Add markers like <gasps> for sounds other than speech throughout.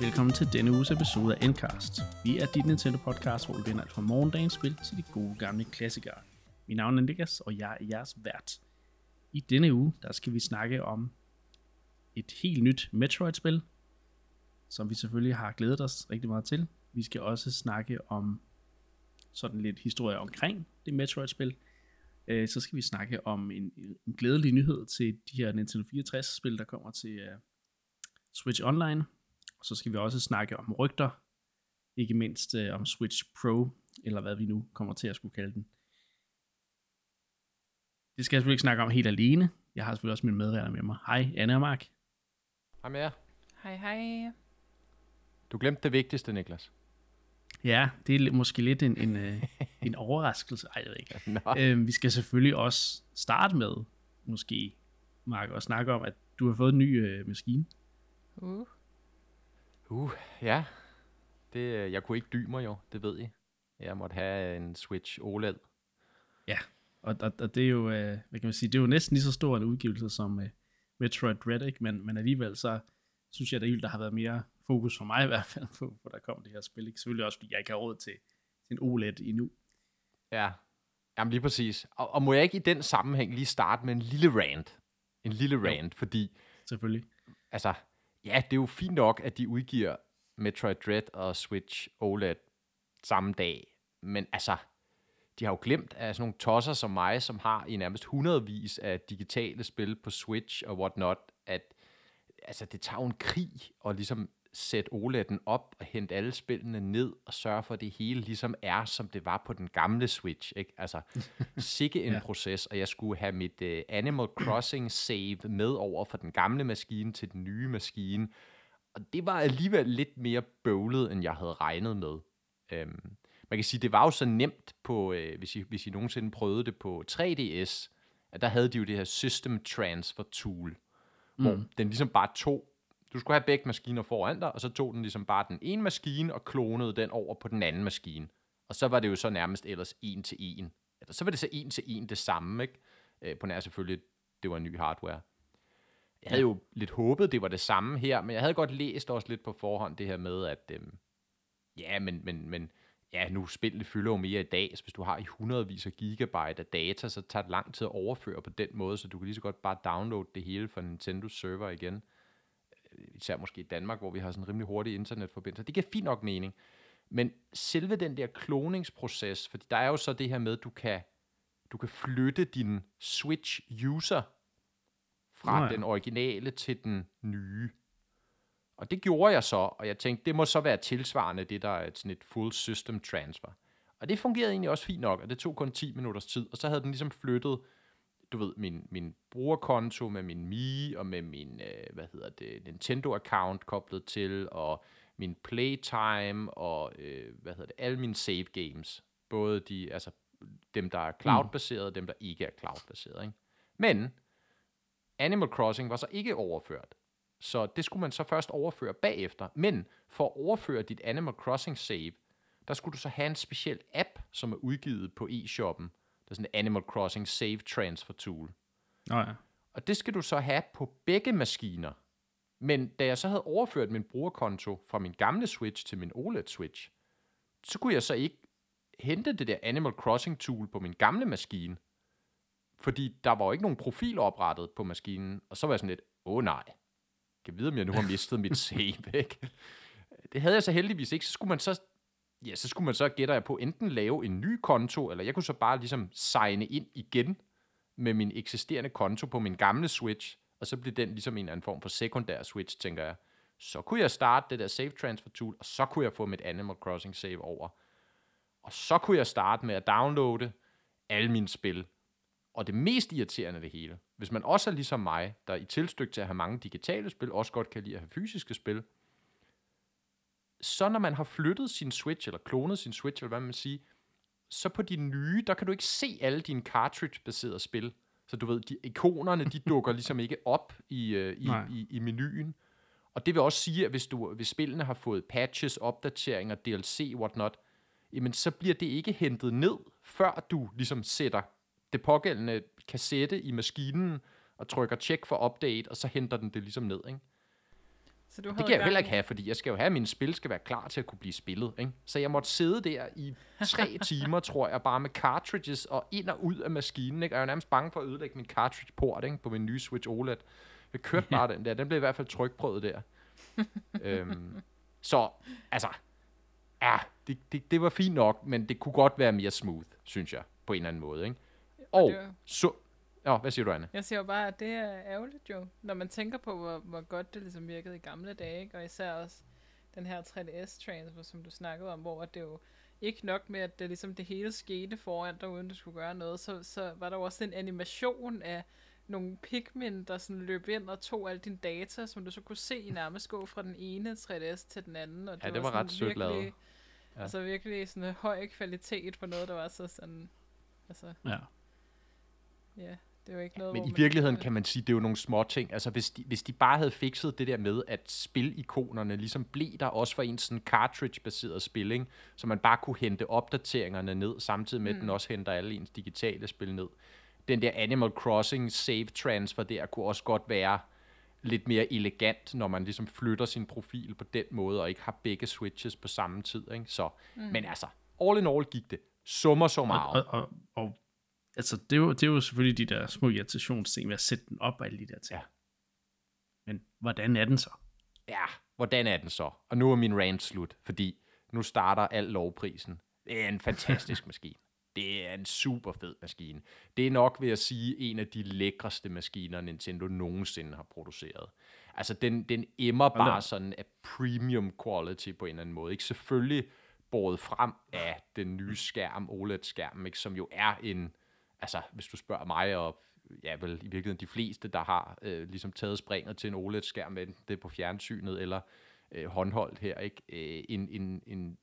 Velkommen til denne uges episode af Endcast. Vi er dit Nintendo podcast, hvor vi vender alt fra morgendagens spil til de gode gamle klassikere. Mit navn er Niklas, og jeg er jeres vært. I denne uge, der skal vi snakke om et helt nyt Metroid-spil, som vi selvfølgelig har glædet os rigtig meget til. Vi skal også snakke om sådan lidt historie omkring det Metroid-spil. Øh, så skal vi snakke om en, en glædelig nyhed til de her Nintendo 64-spil, der kommer til øh, Switch Online. Og så skal vi også snakke om rygter, ikke mindst uh, om Switch Pro, eller hvad vi nu kommer til at skulle kalde den. Det skal jeg selvfølgelig ikke snakke om helt alene. Jeg har selvfølgelig også min medværter med mig. Hej, Anna og Mark. Hej med jer. Hej hej. Du glemte det vigtigste, Niklas. Ja, det er måske lidt en, en, øh, <laughs> en overraskelse. Ej, jeg ved ikke. Øhm, vi skal selvfølgelig også starte med, måske, Mark, og snakke om, at du har fået en ny øh, maskine. Uh. Uh, ja. Det, øh, jeg kunne ikke dy mig jo, det ved I. Jeg måtte have en Switch OLED. Og, og, og det er jo, øh, hvad kan man sige, det er jo næsten lige så stor en udgivelse som øh, Metroid Dread, ikke? Men, men alligevel så synes jeg, at der har været mere fokus for mig i hvert fald på, hvor der kom det her spil. Ikke? Selvfølgelig også, fordi jeg ikke har råd til, til en OLED endnu. Ja, jamen lige præcis. Og, og må jeg ikke i den sammenhæng lige starte med en lille rant? En lille Jo. rant, fordi Selvfølgelig. altså, ja, det er jo fint nok, at de udgiver Metroid Dread og Switch OLED samme dag, men altså, de har jo glemt af sådan nogle tosser som mig, som har i nærmest hundredvis af digitale spil på Switch og whatnot, at altså, det tager jo en krig at ligesom sætte OLED'en op og hente alle spillene ned og sørge for, at det hele ligesom er, som det var på den gamle Switch. Ikke? Altså, <laughs> sikke en Ja. proces, og jeg skulle have mit uh, Animal Crossing save med over fra den gamle maskine til den nye maskine, og det var alligevel lidt mere bøvlet, end jeg havde regnet med. Øhm, man kan sige, det var jo så nemt på, øh, hvis, I, hvis I nogensinde prøvede det på 3DS, at der havde de jo det her System Transfer Tool, mm. hvor den ligesom bare tog, du skulle have begge maskiner foran dig, og så tog den ligesom bare den ene maskine og klonede den over på den anden maskine. Og så var det jo så nærmest ellers en til en. Eller så var det så en til en det samme, ikke? Øh, på nær selvfølgelig, det var ny hardware. Jeg havde jo lidt håbet, det var det samme her, men jeg havde godt læst også lidt på forhånd det her med, at øhm, ja, men, men, men ja, nu spillene fylder jo mere i dag, så hvis du har i hundredvis af gigabyte af data, så tager det lang tid at overføre på den måde, så du kan lige så godt bare downloade det hele fra Nintendos server igen. Især måske i Danmark, hvor vi har sådan en rimelig hurtig internetforbindelse. Det giver fint nok mening. Men selve den der kloningsproces, for der er jo så det her med, at du kan, du kan flytte din Switch-user fra ja. den originale til den nye. Og det gjorde jeg så, og jeg tænkte, det må så være tilsvarende det, der er et, sådan et full system transfer. Og det fungerede egentlig også fint nok, og det tog kun 10 minutters tid, og så havde den ligesom flyttet, du ved, min, min brugerkonto med min Mi, og med min, øh, hvad hedder det, Nintendo-account koblet til, og min playtime, og øh, hvad hedder det, alle mine save games. Både de, altså dem, der er cloud-baseret, og dem, der ikke er cloud-baseret. Ikke? Men Animal Crossing var så ikke overført. Så det skulle man så først overføre bagefter. Men for at overføre dit Animal Crossing save, der skulle du så have en speciel app, som er udgivet på e-shoppen. Er sådan Animal Crossing Save Transfer Tool. Nå ja. Og det skal du så have på begge maskiner. Men da jeg så havde overført min brugerkonto fra min gamle Switch til min OLED-Switch, så kunne jeg så ikke hente det der Animal Crossing tool på min gamle maskine. Fordi der var jo ikke nogen profil oprettet på maskinen. Og så var jeg sådan lidt, åh oh, nej, kan vide, om jeg nu har mistet mit <laughs> save, ikke? Det havde jeg så heldigvis ikke. Så skulle man så, ja, så skulle man så, gætter jeg på, enten lave en ny konto, eller jeg kunne så bare ligesom signe ind igen med min eksisterende konto på min gamle Switch, og så blev den ligesom en eller anden form for sekundær Switch, tænker jeg. Så kunne jeg starte det der Save Transfer Tool, og så kunne jeg få mit Animal Crossing save over. Og så kunne jeg starte med at downloade alle mine spil. Og det mest irriterende af det hele, hvis man også er ligesom mig, der i tilstykke til at have mange digitale spil, også godt kan lide at have fysiske spil, så når man har flyttet sin Switch, eller klonet sin Switch, eller hvad man siger, så på de nye, der kan du ikke se alle dine cartridge-baserede spil. Så du ved, de, ikonerne, de dukker ligesom ikke op i, øh, i, Nej. i, i menuen. Og det vil også sige, at hvis, du, hvis spillene har fået patches, opdateringer, DLC, whatnot, jamen så bliver det ikke hentet ned, før du ligesom sætter det pågældende kassette i maskinen, og trykker check for update, og så henter den det ligesom ned, ikke? Så du Det kan jeg jo heller ikke have, fordi jeg skal jo have, at mine spil skal være klar til at kunne blive spillet. Ikke? Så jeg måtte sidde der i tre <laughs> timer, tror jeg, bare med cartridges og ind og ud af maskinen. Ikke? Og jeg er jo nærmest bange for at ødelægge min cartridge-port ikke? på min nye Switch OLED. Jeg kørte bare den der. Den blev i hvert fald trykprøvet der. <laughs> øhm, så, altså, ja, det, det, det var fint nok, men det kunne godt være mere smooth, synes jeg, på en eller anden måde. Ikke? Og var- så... Nå, hvad siger du, Anne? Jeg siger jo bare, at det er ærgerligt jo, når man tænker på, hvor, hvor godt det ligesom virkede i gamle dage, ikke? og især også den her 3DS-transfer, som du snakkede om, hvor det jo ikke nok med, at det, ligesom det hele skete foran dig, uden du skulle gøre noget, så, så var der jo også en animation af nogle Pikmin, der sådan løb ind og tog al din data, som du så kunne se nærmest gå fra den ene 3DS til den anden. Og Ja, det var sådan ret sødt lavet. virkelig- Ja. Altså virkelig sådan en høj kvalitet på noget, der var så sådan, altså, Ja. ja, det var ikke noget, Men i virkeligheden kan man sige, det er jo nogle små ting. Altså hvis de, hvis de bare havde fikset det der med, at spilikonerne ligesom blev der også for en sådan cartridge-baseret spil, ikke? så man bare kunne hente opdateringerne ned, samtidig med, at den også henter alle ens digitale spil ned. Den der Animal Crossing save transfer der kunne også godt være lidt mere elegant, når man ligesom flytter sin profil på den måde, og ikke har begge switches på samme tid. Ikke? Så, mm. Men altså, all in all gik det summer så Og, meget. og, og, og altså, det er, jo, det er jo selvfølgelig de der små irritationsting ved at sætte den op og alle de der ting. Ja. Men hvordan er den så? Ja, hvordan er den så? Og nu er min rant slut, fordi nu starter al lovprisen. Det er en fantastisk <laughs> maskine. Det er en super fed maskine. Det er nok, vil jeg sige, en af de lækreste maskiner, Nintendo nogensinde har produceret. Altså, den, den emmer bare sådan af premium quality på en eller anden måde. Ikke selvfølgelig båret frem af den nye skærm, OLED-skærmen, ikke? som jo er en, altså, hvis du spørger mig, og ja, vel i virkeligheden de fleste, der har øh, ligesom taget springet til en OLED-skærm, enten det er på fjernsynet eller øh, håndholdt her, ikke? Øh, en, en, en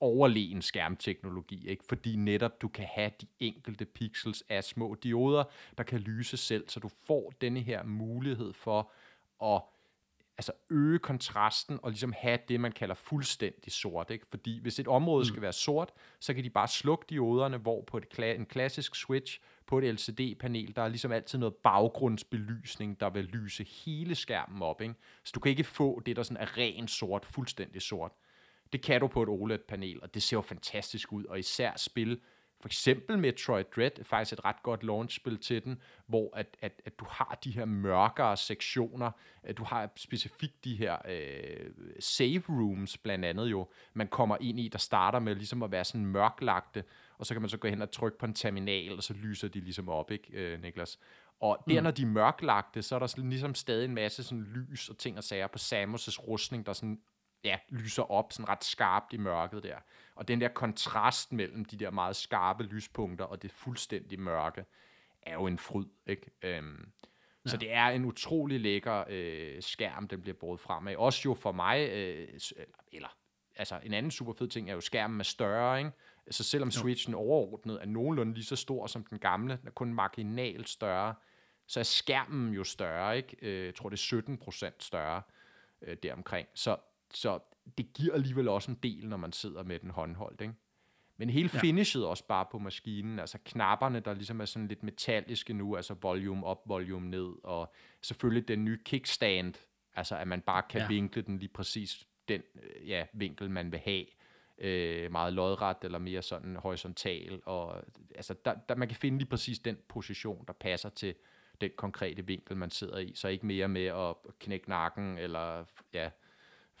overlegen skærmteknologi, ikke? fordi netop du kan have de enkelte pixels af små dioder, der kan lyse selv, så du får denne her mulighed for at altså øge kontrasten og ligesom have det, man kalder fuldstændig sort. Ikke? Fordi hvis et område skal være sort, så kan de bare slukke dioderne, hvor på et kla- en klassisk switch på et LCD-panel, der er ligesom altid noget baggrundsbelysning, der vil lyse hele skærmen op. Ikke? Så du kan ikke få det, der sådan er ren sort, fuldstændig sort. Det kan du på et OLED-panel, og det ser jo fantastisk ud, og især spil, for eksempel Metroid Dread, er faktisk et ret godt launchspil til den, hvor at, at, at du har de her mørkere sektioner, at du har specifikt de her øh, save rooms blandt andet jo, man kommer ind i, der starter med ligesom at være sådan mørklagte, og så kan man så gå hen og trykke på en terminal, og så lyser de ligesom op, ikke øh, Niklas? Og der, når de er mørklagte, så er der sådan, ligesom stadig en masse sådan lys og ting og sager på Samus' rustning, der sådan ja, lyser op sådan ret skarpt i mørket der. Og den der kontrast mellem de der meget skarpe lyspunkter og det fuldstændig mørke, er jo en fryd, ikke? Øhm, ja. Så det er en utrolig lækker øh, skærm, den bliver båret frem af. Også jo for mig, øh, eller altså en anden super fed ting er jo skærmen er større, ikke? Så selvom Switchen overordnet er nogenlunde lige så stor som den gamle, den er kun marginalt større, så er skærmen jo større, ikke? Øh, jeg tror, det er 17 procent større øh, deromkring. Så, så det giver alligevel også en del, når man sidder med den håndholdt, ikke? Men hele Ja. finishet også bare på maskinen, altså knapperne, der ligesom er sådan lidt metalliske nu, altså volume op, volume ned, og selvfølgelig den nye kickstand, altså at man bare kan Ja. ja. vinkle den lige præcis den øh, ja, vinkel, man vil have, øh, meget lodret eller mere sådan horisontal, og altså der, der, man kan finde lige præcis den position, der passer til den konkrete vinkel, man sidder i, så ikke mere med at knække nakken, eller ja,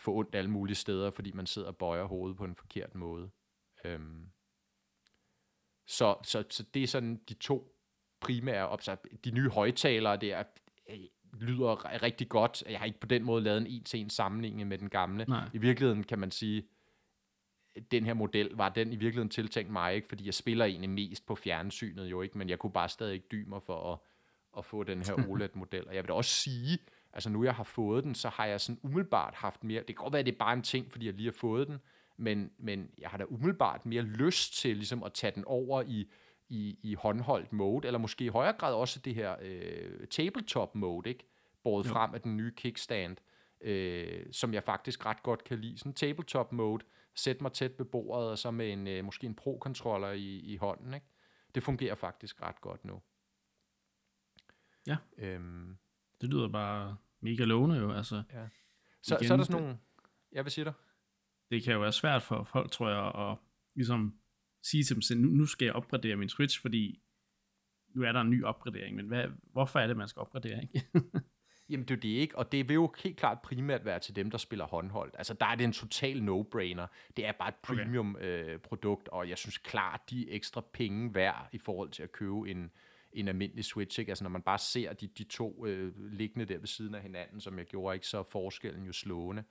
få ondt alle mulige steder, fordi man sidder og bøjer hovedet på en forkert måde. Øhm. Så, så, så det er sådan de to primære opsat. De nye højtalere der øh, lyder rigtig godt. Jeg har ikke på den måde lavet en en-til-en sammenligning med den gamle. Nej. I virkeligheden kan man sige, den her model, var den i virkeligheden tiltænkt mig, ikke? fordi jeg spiller egentlig mest på fjernsynet jo ikke, men jeg kunne bare stadig ikke dybe mig for at, at få den her <laughs> OLED-model. Og jeg vil da også sige, altså nu jeg har fået den, så har jeg sådan umiddelbart haft mere, det kan godt være, at det er bare en ting, fordi jeg lige har fået den, men, men jeg har da umiddelbart mere lyst til ligesom at tage den over i, i, i håndholdt mode, eller måske i højere grad også det her øh, tabletop mode, ikke? Båret Jo. frem af den nye kickstand, øh, som jeg faktisk ret godt kan lide. Sådan tabletop mode, sæt mig tæt ved bordet, og så med en, øh, måske en pro-controller i, i hånden, ikke? Det fungerer faktisk ret godt nu. Ja. Øhm, Det lyder bare mega lovende jo, altså. Så, Igen, så er der sådan nogle... Ja, hvad siger du? det kan jo være svært for folk, tror jeg, at ligesom sige til dem selv, nu, nu skal jeg opgradere min Switch, fordi nu er der en ny opgradering, men hvad, hvorfor er det, man skal opgradere, ikke? <laughs> Jamen det er det ikke, og det vil jo helt klart primært være til dem, der spiller håndholdt. Altså der er det en total no-brainer. Det er bare et Okay. premium øh, produkt, og jeg synes klart, de ekstra penge værd i forhold til at købe en, en almindelig Switch. Ikke? Altså når man bare ser de, de to øh, liggende der ved siden af hinanden, som jeg gjorde, ikke, så er forskellen jo slående.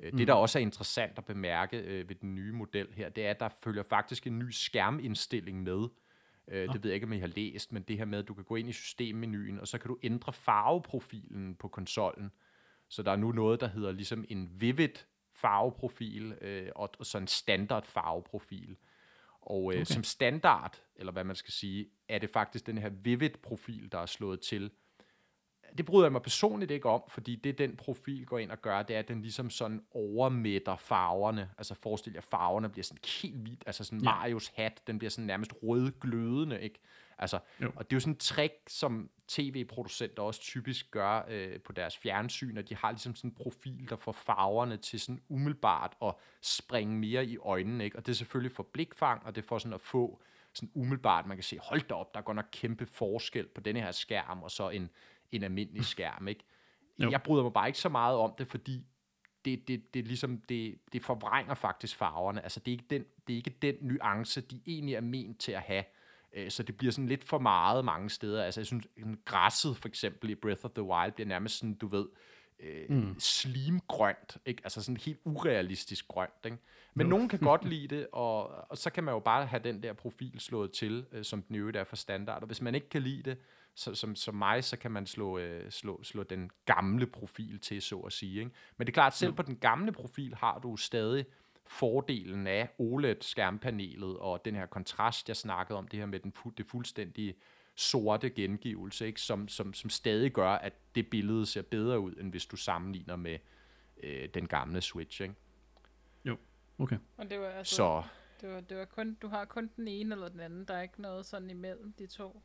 Øh, Det, der også er interessant at bemærke øh, ved den nye model her, det er, at der følger faktisk en ny skærmindstilling med. Øh, det ved jeg ikke, om I har læst, men det her med, at du kan gå ind i systemmenuen, og så kan du ændre farveprofilen på konsollen. Så der er nu noget, der hedder ligesom en vivid farveprofil, øh, og, og så en standard farveprofil. Og øh, okay. som standard, eller hvad man skal sige, er det faktisk den her vivid profil, der er slået til. Det bryder jeg mig personligt ikke om, fordi det den profil går ind og gør, det er, at den ligesom sådan overmætter farverne. Altså forestil jer, farverne bliver sådan helt hvidt, altså sådan Ja. Marios hat, den bliver sådan nærmest rødglødende, ikke? Altså, Jo. og det er jo sådan en trick, som tv-producenter også typisk gør øh, på deres fjernsyn, at de har ligesom sådan en profil, der får farverne til sådan umiddelbart at springe mere i øjnene, ikke? Og det er selvfølgelig for blikfang, og det for sådan at få sådan umiddelbart, man kan se, hold da op, der er godt nok kæmpe forskel på denne her skærm, og så en, en almindelig <laughs> skærm, ikke? Jo. Jeg bryder mig bare ikke så meget om det, fordi det, det, det, ligesom, det, det forvrænger faktisk farverne. Altså, det er, ikke den, det er ikke den nuance, de egentlig er ment til at have. Øh, Så det bliver sådan lidt for meget mange steder. Altså, jeg synes, en græsset for eksempel i Breath of the Wild bliver nærmest sådan, du ved, øh, mm. slimgrønt, ikke? Altså sådan helt urealistisk grønt, ikke? Men nogen kan godt <laughs> lide det, og, og så kan man jo bare have den der profil slået til, øh, som den øvrigt er for standard. Og hvis man ikke kan lide det, så, som, som mig, så kan man slå, øh, slå, slå den gamle profil til, så at sige. Ikke? Men det er klart, selv på den gamle profil har du stadig fordelen af OLED-skærmpanelet og den her kontrast, jeg snakkede om, det her med den fu- det fuldstændige sorte gengivelse, ikke? Som, som, som stadig gør, at det billede ser bedre ud, end hvis du sammenligner med øh, den gamle Switch. Ikke? jo, okay. Og det var altså, Så det var, det var kun, du har kun den ene eller den anden, der er ikke noget sådan imellem de to.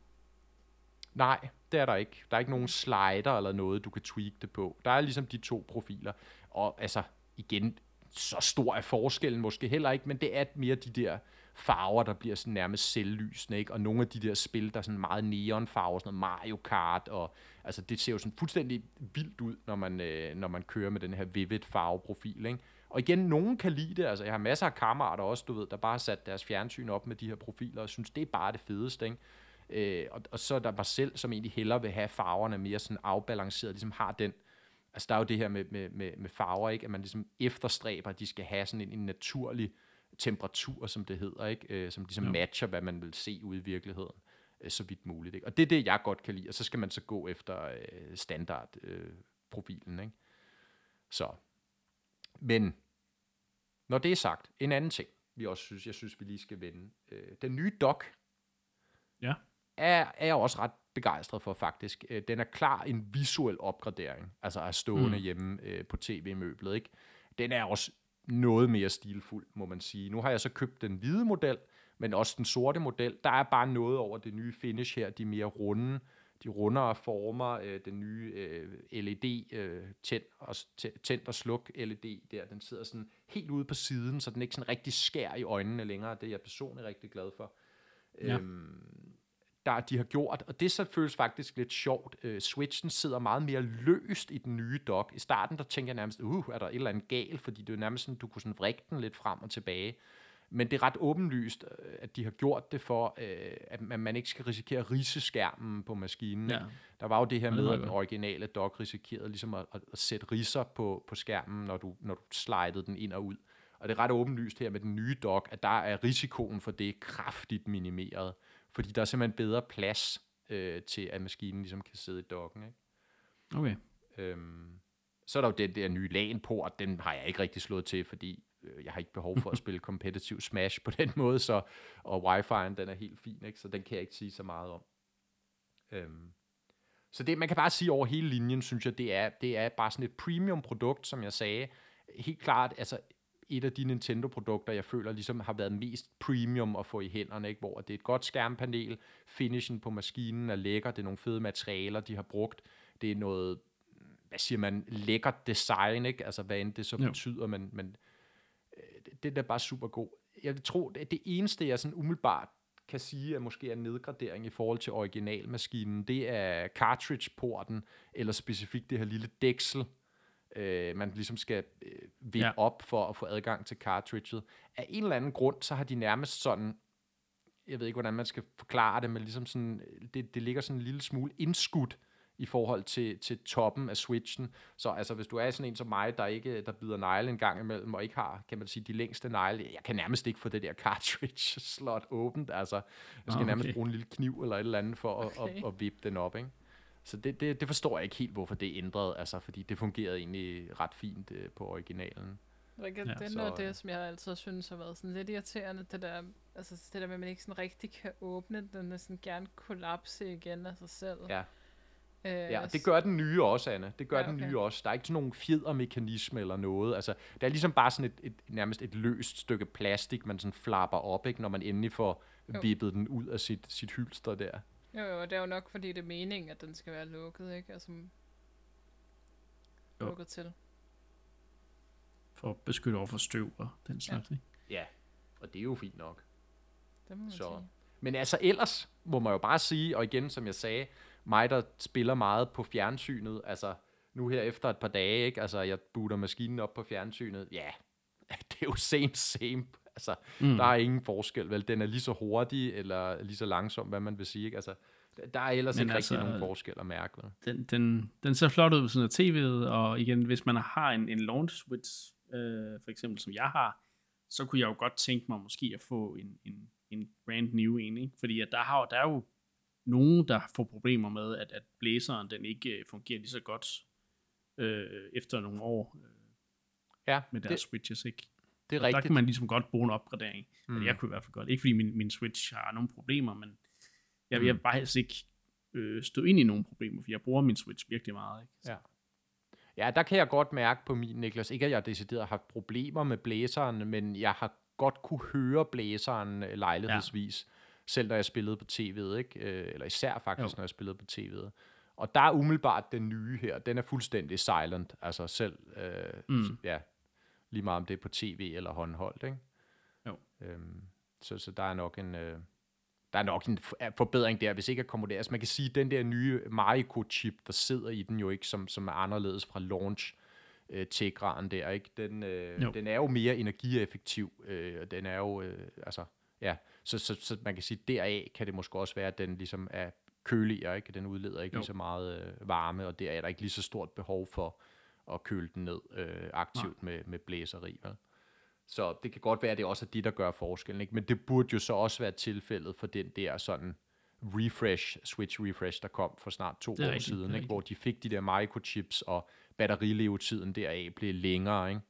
nej, det er der ikke. Der er ikke nogen slider eller noget, du kan tweak det på. Der er ligesom de to profiler. Og altså, igen, så stor er forskellen måske heller ikke, men det er mere de der farver, der bliver sådan nærmest selvlysende, ikke? Og nogle af de der spil, der er sådan meget neonfarver, sådan noget Mario Kart, og altså det ser jo sådan fuldstændig vildt ud, når man, øh, når man kører med den her vivid farveprofil, ikke? Og igen, nogen kan lide det, altså jeg har masser af kammerater også, du ved, der bare har sat deres fjernsyn op med de her profiler, og synes, det er bare det fedeste, ikke? Øh, og, og så er der mig selv, som egentlig hellere vil have farverne mere sådan afbalanceret, ligesom har den, altså der er jo det her med, med, med, med farver, ikke? at man ligesom efterstræber, at de skal have sådan en, en naturlig temperatur, som det hedder, ikke? Øh, som ligesom Jo. matcher, hvad man vil se ude i virkeligheden, øh, så vidt muligt. Ikke? Og det er det, jeg godt kan lide, og så skal man så gå efter øh, standardprofilen. Øh, profilen, ikke? Så. Men, når det er sagt, en anden ting, vi også synes, jeg synes, vi lige skal vende. Øh, den nye dock Ja. Er, er jeg også ret begejstret for, faktisk. Øh, Den er klar en visuel opgradering, altså er stående mm. hjemme øh, på tv-møblet, ikke? Den er også noget mere stilfuld, må man sige. Nu har jeg så købt den hvide model, men også den sorte model. Der er bare noget over det nye finish her, de mere runde, de rundere former, øh, den nye øh, LED øh, tænd, og, tæ- tænd og sluk LED der, den sidder sådan helt ude på siden, så den ikke sådan rigtig skær i øjnene længere. Det er jeg personligt rigtig glad for. Ja. Øhm, der de har gjort, og det så føles faktisk lidt sjovt. Øh, Switchen sidder meget mere løst i den nye dock. I starten, der tænker jeg nærmest, uh, er der et eller andet galt, fordi det er nærmest sådan, du kunne sådan vrikke den lidt frem og tilbage. Men det er ret åbenlyst, øh, at de har gjort det for, øh, at man ikke skal risikere at rise skærmen på maskinen. Ja. Der var jo det her med, at den originale dock risikerede ligesom at, at, at sætte riser på, på skærmen, når du, når du slidede den ind og ud. Og det er ret åbenlyst her med den nye dock, at der er risikoen for det kraftigt minimeret. Fordi der er simpelthen bedre plads øh, til, at maskinen ligesom kan sidde i docken. Ikke? Okay. Øhm, så er der jo den der nye LAN-port, den har jeg ikke rigtig slået til, fordi øh, jeg har ikke behov for at <laughs> spille competitive Smash på den måde, så, og Wi-Fi'en den er helt fin, ikke? så den kan jeg ikke sige så meget om. Øhm, så det, man kan bare sige over hele linjen, synes jeg, det er, det er bare sådan et premium produkt, som jeg sagde. Helt klart, altså et af de Nintendo-produkter, jeg føler ligesom har været mest premium at få i hænderne, ikke? hvor det er et godt skærmpanel, finishen på maskinen er lækker, det er nogle fede materialer, de har brugt, det er noget hvad siger man, lækkert design, ikke? Altså, hvad end det så Jo. betyder, men, men øh, det, er da bare super god. Jeg tror, det, det eneste, jeg sådan umiddelbart kan sige, at måske er nedgradering i forhold til originalmaskinen, det er cartridge-porten, eller specifikt det her lille dæksel, øh, man ligesom skal øh, vippe Ja. op for at få adgang til cartridget. Af en eller anden grund, så har de nærmest sådan, jeg ved ikke, hvordan man skal forklare det, men ligesom sådan, det, det ligger sådan en lille smule indskudt i forhold til, til toppen af switchen. Så altså, hvis du er sådan en som mig, der ikke der bider negle en gang imellem, og ikke har, kan man sige, de længste negle, jeg kan nærmest ikke få det der cartridge <laughs> slot åbent. Altså, jeg skal Nå, nærmest okay. bruge en lille kniv eller et eller andet for at, Okay. at, at vippe den op, ikke? Så det, det, det forstår jeg ikke helt, hvorfor det er ændret, altså, fordi det fungerede egentlig ret fint øh, på originalen. Rikke, Ja, det er noget af øh, det, som jeg altid synes har været sådan lidt irriterende, det der, altså det der med, at man ikke sådan rigtig kan åbne den, og sådan gerne kollapse igen af sig selv. Ja. Øh, Ja, og det gør den nye også, Anne. Det gør Ja, okay. den nye også. Der er ikke sådan nogen fjedermekanisme eller noget. Altså, det er ligesom bare sådan et, et, nærmest et løst stykke plastik, man sådan flapper op, ikke, når man endelig får Jo. vippet den ud af sit, sit hylster der. Jo, jo, og det er jo nok, fordi det er meningen, at den skal være lukket, ikke? Altså, Jo. lukket til. For at beskytte over for støv og den slags. ikke? Ja, og det er jo fint nok. Det må man Så. sige. Men altså ellers må man jo bare sige, og igen som jeg sagde, mig der spiller meget på fjernsynet, altså nu her efter et par dage, ikke? altså jeg booter maskinen op på fjernsynet, ja, <laughs> det er jo same same, altså mm. der er ingen forskel, vel, den er lige så hurtig, eller lige så langsom, hvad man vil sige, ikke? altså der er ellers Men ikke altså, rigtig nogen forskel at mærke, vel? Den, den, den ser flot ud ved sådan af tv'et, og igen, hvis man har en, en launch switch, øh, for eksempel som jeg har, så kunne jeg jo godt tænke mig måske at få en, en, en brand new en, ikke? fordi at der, har, der er jo nogen, der får problemer med, at, at blæseren den ikke øh, fungerer lige så godt øh, efter nogle år øh, Ja, med deres det, switches, ikke? Det er Der rigtigt. kan man ligesom godt bruge en opgradering. Mm. Mm. Jeg kunne i hvert fald godt. Ikke fordi min, min Switch har nogle problemer, men jeg, Mm. vil bare helst ikke øh, stå ind i nogle problemer, for jeg bruger min Switch virkelig meget. Ikke? Så, Ja. Ja, der kan jeg godt mærke på min, Niklas, ikke at jeg decideret har haft problemer med blæseren, men jeg har godt kunne høre blæseren øh, lejlighedsvis, ja. selv når jeg spillede på tv'et, ikke? Øh, eller især faktisk, Jo. når jeg spillede på tv'et. Og der er umiddelbart den nye her, den er fuldstændig silent, altså selv, øh, Mm. mm. ja, lige meget om det er på tv eller håndholdt, ikke? Jo. Øhm, så, så der er nok en... Øh, der er nok en forbedring der, hvis ikke at komme der. Altså man kan sige, at den der nye Marico-chip, der sidder i den jo ikke, som, som er anderledes fra launch øh, Tegraen der, ikke? Den, øh, Jo. den er jo mere energieffektiv, øh, og den er jo, øh, altså, ja, så, så, så man kan sige, deraf kan det måske også være, at den ligesom er køligere, ikke? Den udleder ikke Jo. lige så meget øh, varme, og der er der ikke lige så stort behov for at køle den ned øh, aktivt med, med blæseri, vel? Så det kan godt være, at det også er det, der gør forskellen. Ikke? Men det burde jo så også være tilfældet for den der sådan refresh, switch refresh, der kom for snart to år rigtigt, siden, ikke? hvor de fik de der microchips, og batterilevetiden deraf blev længere. Ikke?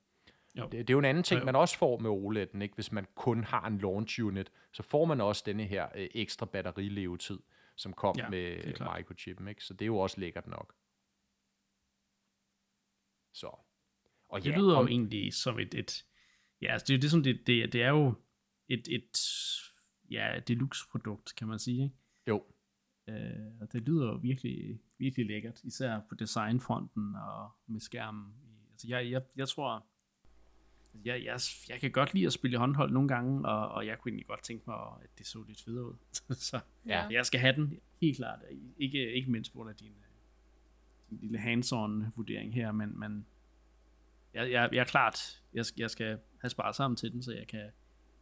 Jo. Det, det er jo en anden ting, Jo, jo. man også får med OLED'en, ikke? hvis man kun har en launch unit, så får man også denne her øh, ekstra batterilevetid, som kom Ja, med microchippen. Ikke? Så det er jo også lækkert nok. Så. Og Det ja, lyder jo og, egentlig som et, et ja, altså det, er jo ligesom det, det, det er jo et, et ja, deluxe-produkt, kan man sige, ikke? Jo, Øh, og det lyder jo virkelig, virkelig lækkert, især på designfronten og med skærmen. Altså jeg, jeg, jeg tror, jeg, jeg, jeg kan godt lide at spille håndhold nogle gange, og, og jeg kunne egentlig godt tænke mig, at det så lidt federe ud. <laughs> så Ja. jeg skal have den, helt klart. Ikke, ikke mindst på grund af din, din lille hands-on vurdering her, men, men jeg, jeg, jeg er klart, jeg, skal- jeg skal have sparet sammen til den, så jeg kan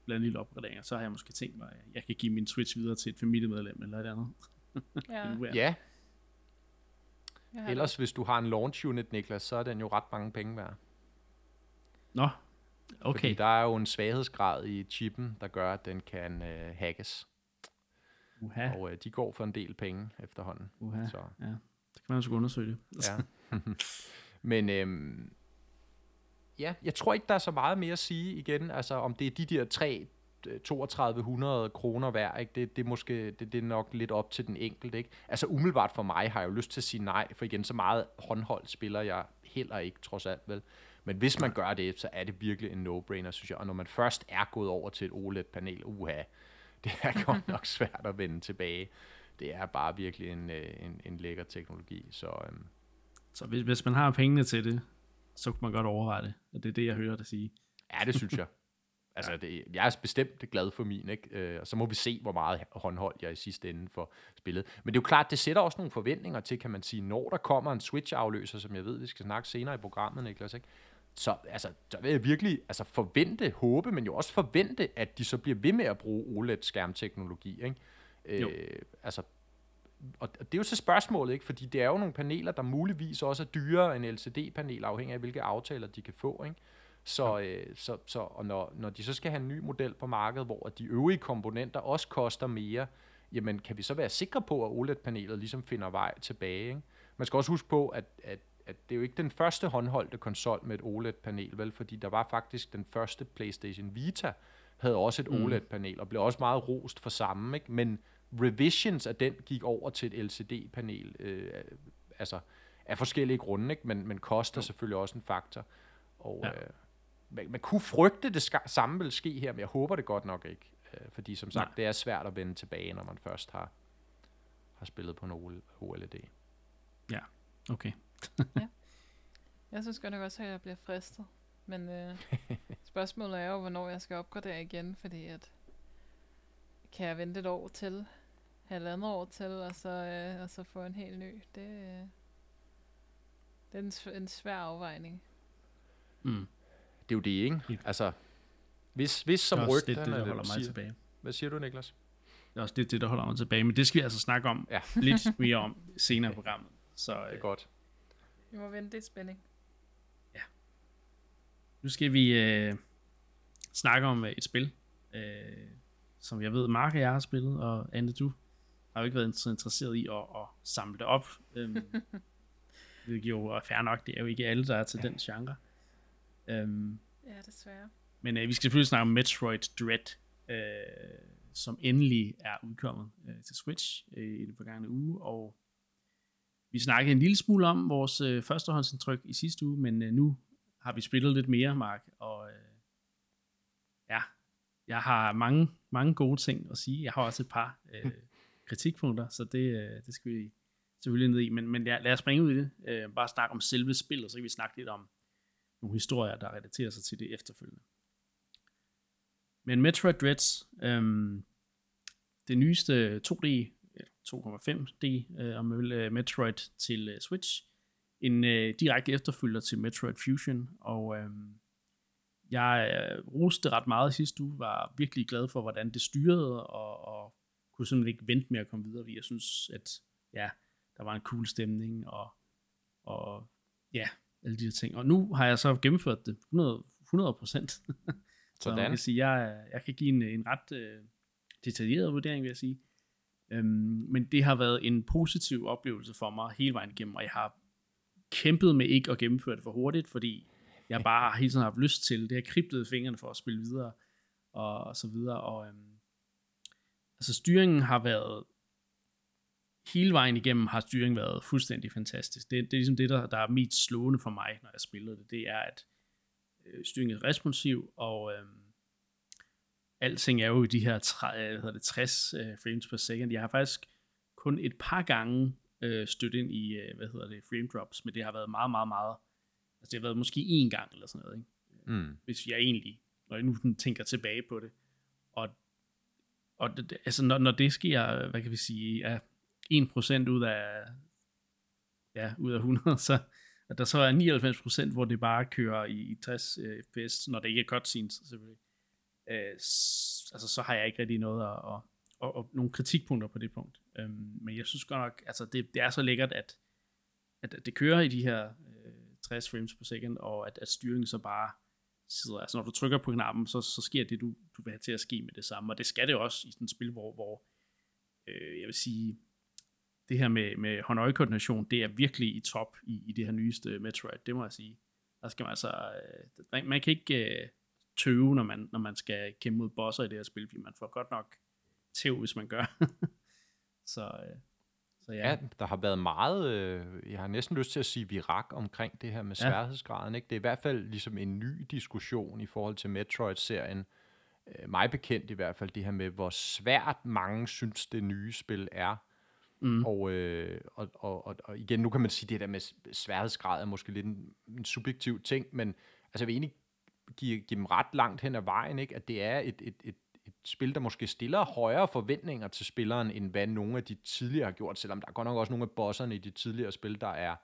lave en lille opgradering, og så har jeg måske tænkt mig, at jeg kan give min Switch videre til et familiemedlem eller et andet. Ja, <laughs> ja, Ellers, hvis du har en launch unit, Niklas, så er den jo ret mange penge værd. Nå, Fordi okay. der er jo en svaghedsgrad i chippen, der gør, at den kan øh, hackes. Uha, Og øh, de går for en del penge efterhånden. uha. Så, Ja, kan man sgu undersøge det. ja. <laughs> Men øhm, ja, jeg tror ikke, der er så meget mere at sige igen. Altså, om det er de der tre øh, 3200 kroner værd, ikke? Det, det, er måske, det, det er nok lidt op til den enkelte. Ikke? Altså umiddelbart for mig har jeg jo lyst til at sige nej, for igen, så meget håndhold spiller jeg heller ikke, trods alt vel. Men hvis man gør det, så er det virkelig en no-brainer, synes jeg. Og når man først er gået over til et OLED-panel, uha, <laughs> det er godt nok svært at vende tilbage. Det er bare virkelig en, øh, en, en lækker teknologi. Så øhm, Så hvis, hvis man har pengene til det, så kunne man godt overveje det. Og det er det, jeg hører dig sige. Ja, det synes jeg. <laughs> Altså, det, jeg er bestemt glad for min, ikke? Øh, og så må vi se, hvor meget håndholdt jeg i sidste ende for spillet. Men det er jo klart, det sætter også nogle forventninger til, kan man sige, når der kommer en Switch-afløser, som jeg ved, vi skal snakke senere i programmet, Niklas, ikke? Så, altså, så vil jeg virkelig altså, forvente, håbe, men jo også forvente, at de så bliver ved med at bruge OLED-skærmteknologi, ikke? Øh, altså, og det er jo så spørgsmålet, ikke? fordi det er jo nogle paneler, der muligvis også er dyrere end LCD-paneler, afhængig af hvilke aftaler de kan få. Ikke? Så, øh, så, så og når, når de så skal have en ny model på markedet, hvor de øvrige komponenter også koster mere, jamen kan vi så være sikre på, at OLED-panelet ligesom finder vej tilbage? Ikke? Man skal også huske på, at, at, at det er jo ikke den første håndholdte konsol med et OLED-panel, vel? fordi der var faktisk den første PlayStation Vita, havde også et mm. OLED-panel, og blev også meget rost for samme, ikke? men revisions af den gik over til et LCD-panel, øh, altså af forskellige grunde, ikke? Men, men koster jo. selvfølgelig også en faktor. Og ja. øh, man, man kunne frygte, det ska, samme vil ske her, men jeg håber det godt nok ikke. Øh, fordi som sagt, Nej. det er svært at vende tilbage, når man først har, har spillet på en OLED. Ja, okay. <laughs> ja. <laughs> Jeg synes godt nok også, at jeg bliver fristet. Men øh, spørgsmålet er jo, hvornår jeg skal opgradere igen, fordi at kan jeg vente et år til, halvandet år til, og så, øh, og så få en helt ny. Det, øh, det er en, en svær afvejning. Mm. Det er jo det, ikke? Altså, hvis, hvis som. Det er det, der holder mig siger. tilbage. Hvad siger du, Niklas? Det er også det, det, der holder mig tilbage. Men det skal vi altså snakke om ja. <laughs> lidt mere om senere i programmet. Så, det er øh, godt. Vi må vente i spænding. Ja. Nu skal vi øh, snakke om øh, et spil, øh, som jeg ved, Mark og jeg har spillet, og Anne, du har jo ikke været så interesseret i at, at samle det op. Øhm, <laughs> det jo er fair nok, det er jo ikke alle, der er til den genre. Øhm, ja, desværre. Men øh, vi skal selvfølgelig snakke om Metroid Dread, øh, som endelig er udkommet øh, til Switch øh, i den forgangne uge, og vi snakkede en lille smule om vores øh, førstehåndsindtryk i sidste uge, men øh, nu har vi spillet lidt mere, Mark, og øh, ja, jeg har mange, mange gode ting at sige. Jeg har også et par øh, <laughs> kritikpunkter, så det, øh, det skal vi selvfølgelig ned i. Men, men lad, lad os springe ud i det. Øh, bare snakke om selve spillet, så kan vi snakke lidt om nogle historier, der relaterer sig til det efterfølgende. Men Metroid Dreads, øhm, det nyeste 2D, 2,5D, øh, om man vil, øh, Metroid til øh, Switch, en øh, direkte efterfølger til Metroid Fusion, og øh, jeg øh, roste ret meget sidste uge, var virkelig glad for, hvordan det styrede, og, og kunne simpelthen ikke vente med at komme videre. Jeg synes, at ja, der var en cool stemning, og, og ja, alle de her ting. Og nu har jeg så gennemført det 100, 100 procent. <laughs> så man kan sige, jeg, jeg kan give en, en ret uh, detaljeret vurdering, vil jeg sige. Um, men det har været en positiv oplevelse for mig hele vejen igennem, og jeg har kæmpet med ikke at gennemføre det for hurtigt, fordi jeg bare har hele tiden haft lyst til. Det har kriblet fingrene for at spille videre, og, og så videre. Og øhm, altså styringen har været, hele vejen igennem har styringen været fuldstændig fantastisk. Det, det er ligesom det, der, der er mest slående for mig, når jeg spiller det. Det er, at øh, styringen er responsiv, og øhm, alting er jo i de her tre, hvad hedder det, 60 øh, frames per second. Jeg har faktisk kun et par gange øh, stødt ind i, øh, hvad hedder det, frame drops, men det har været meget, meget, meget Altså det har været måske én gang eller sådan noget, ikke? Mm. Hvis jeg egentlig, når jeg nu tænker tilbage på det. Og, det, altså når, når det sker, hvad kan vi sige, af 1% ud af, ja, ud af 100, så at der så er 99%, hvor det bare kører i, i 60 øh, fps, når det ikke er cutscenes selvfølgelig. Øh, s- altså så har jeg ikke rigtig noget at, og, og, og nogle kritikpunkter på det punkt. Øhm, men jeg synes godt nok, altså det, det er så lækkert, at, at det kører i de her øh, 60 frames per second, og at, at styringen så bare sider. altså når du trykker på knappen, så, så sker det, du, du vil have til at ske med det samme, og det skal det også i sådan et spil, hvor, hvor øh, jeg vil sige, det her med, med hånd-øje-koordination, det er virkelig i top i, i det her nyeste Metroid, det må jeg sige. Der skal man altså, øh, man, man kan ikke øh, tøve, når man, når man skal kæmpe mod bosser i det her spil, fordi man får godt nok tæv, hvis man gør. <laughs> så, øh, så ja. ja, der har været meget, øh, jeg har næsten lyst til at sige virak omkring det her med sværhedsgraden. Ja. Ikke? Det er i hvert fald ligesom en ny diskussion i forhold til Metroid-serien. Øh, mig bekendt i hvert fald det her med, hvor svært mange synes, det nye spil er. Mm. Og, øh, og, og, og, og igen, nu kan man sige, det der med sværhedsgrad er måske lidt en, en subjektiv ting, men altså jeg vil egentlig give, give dem ret langt hen ad vejen, ikke? at det er et, et, et, et spil, der måske stiller højere forventninger til spilleren, end hvad nogle af de tidligere har gjort, selvom der er godt nok også nogle af bosserne i de tidligere spil, der er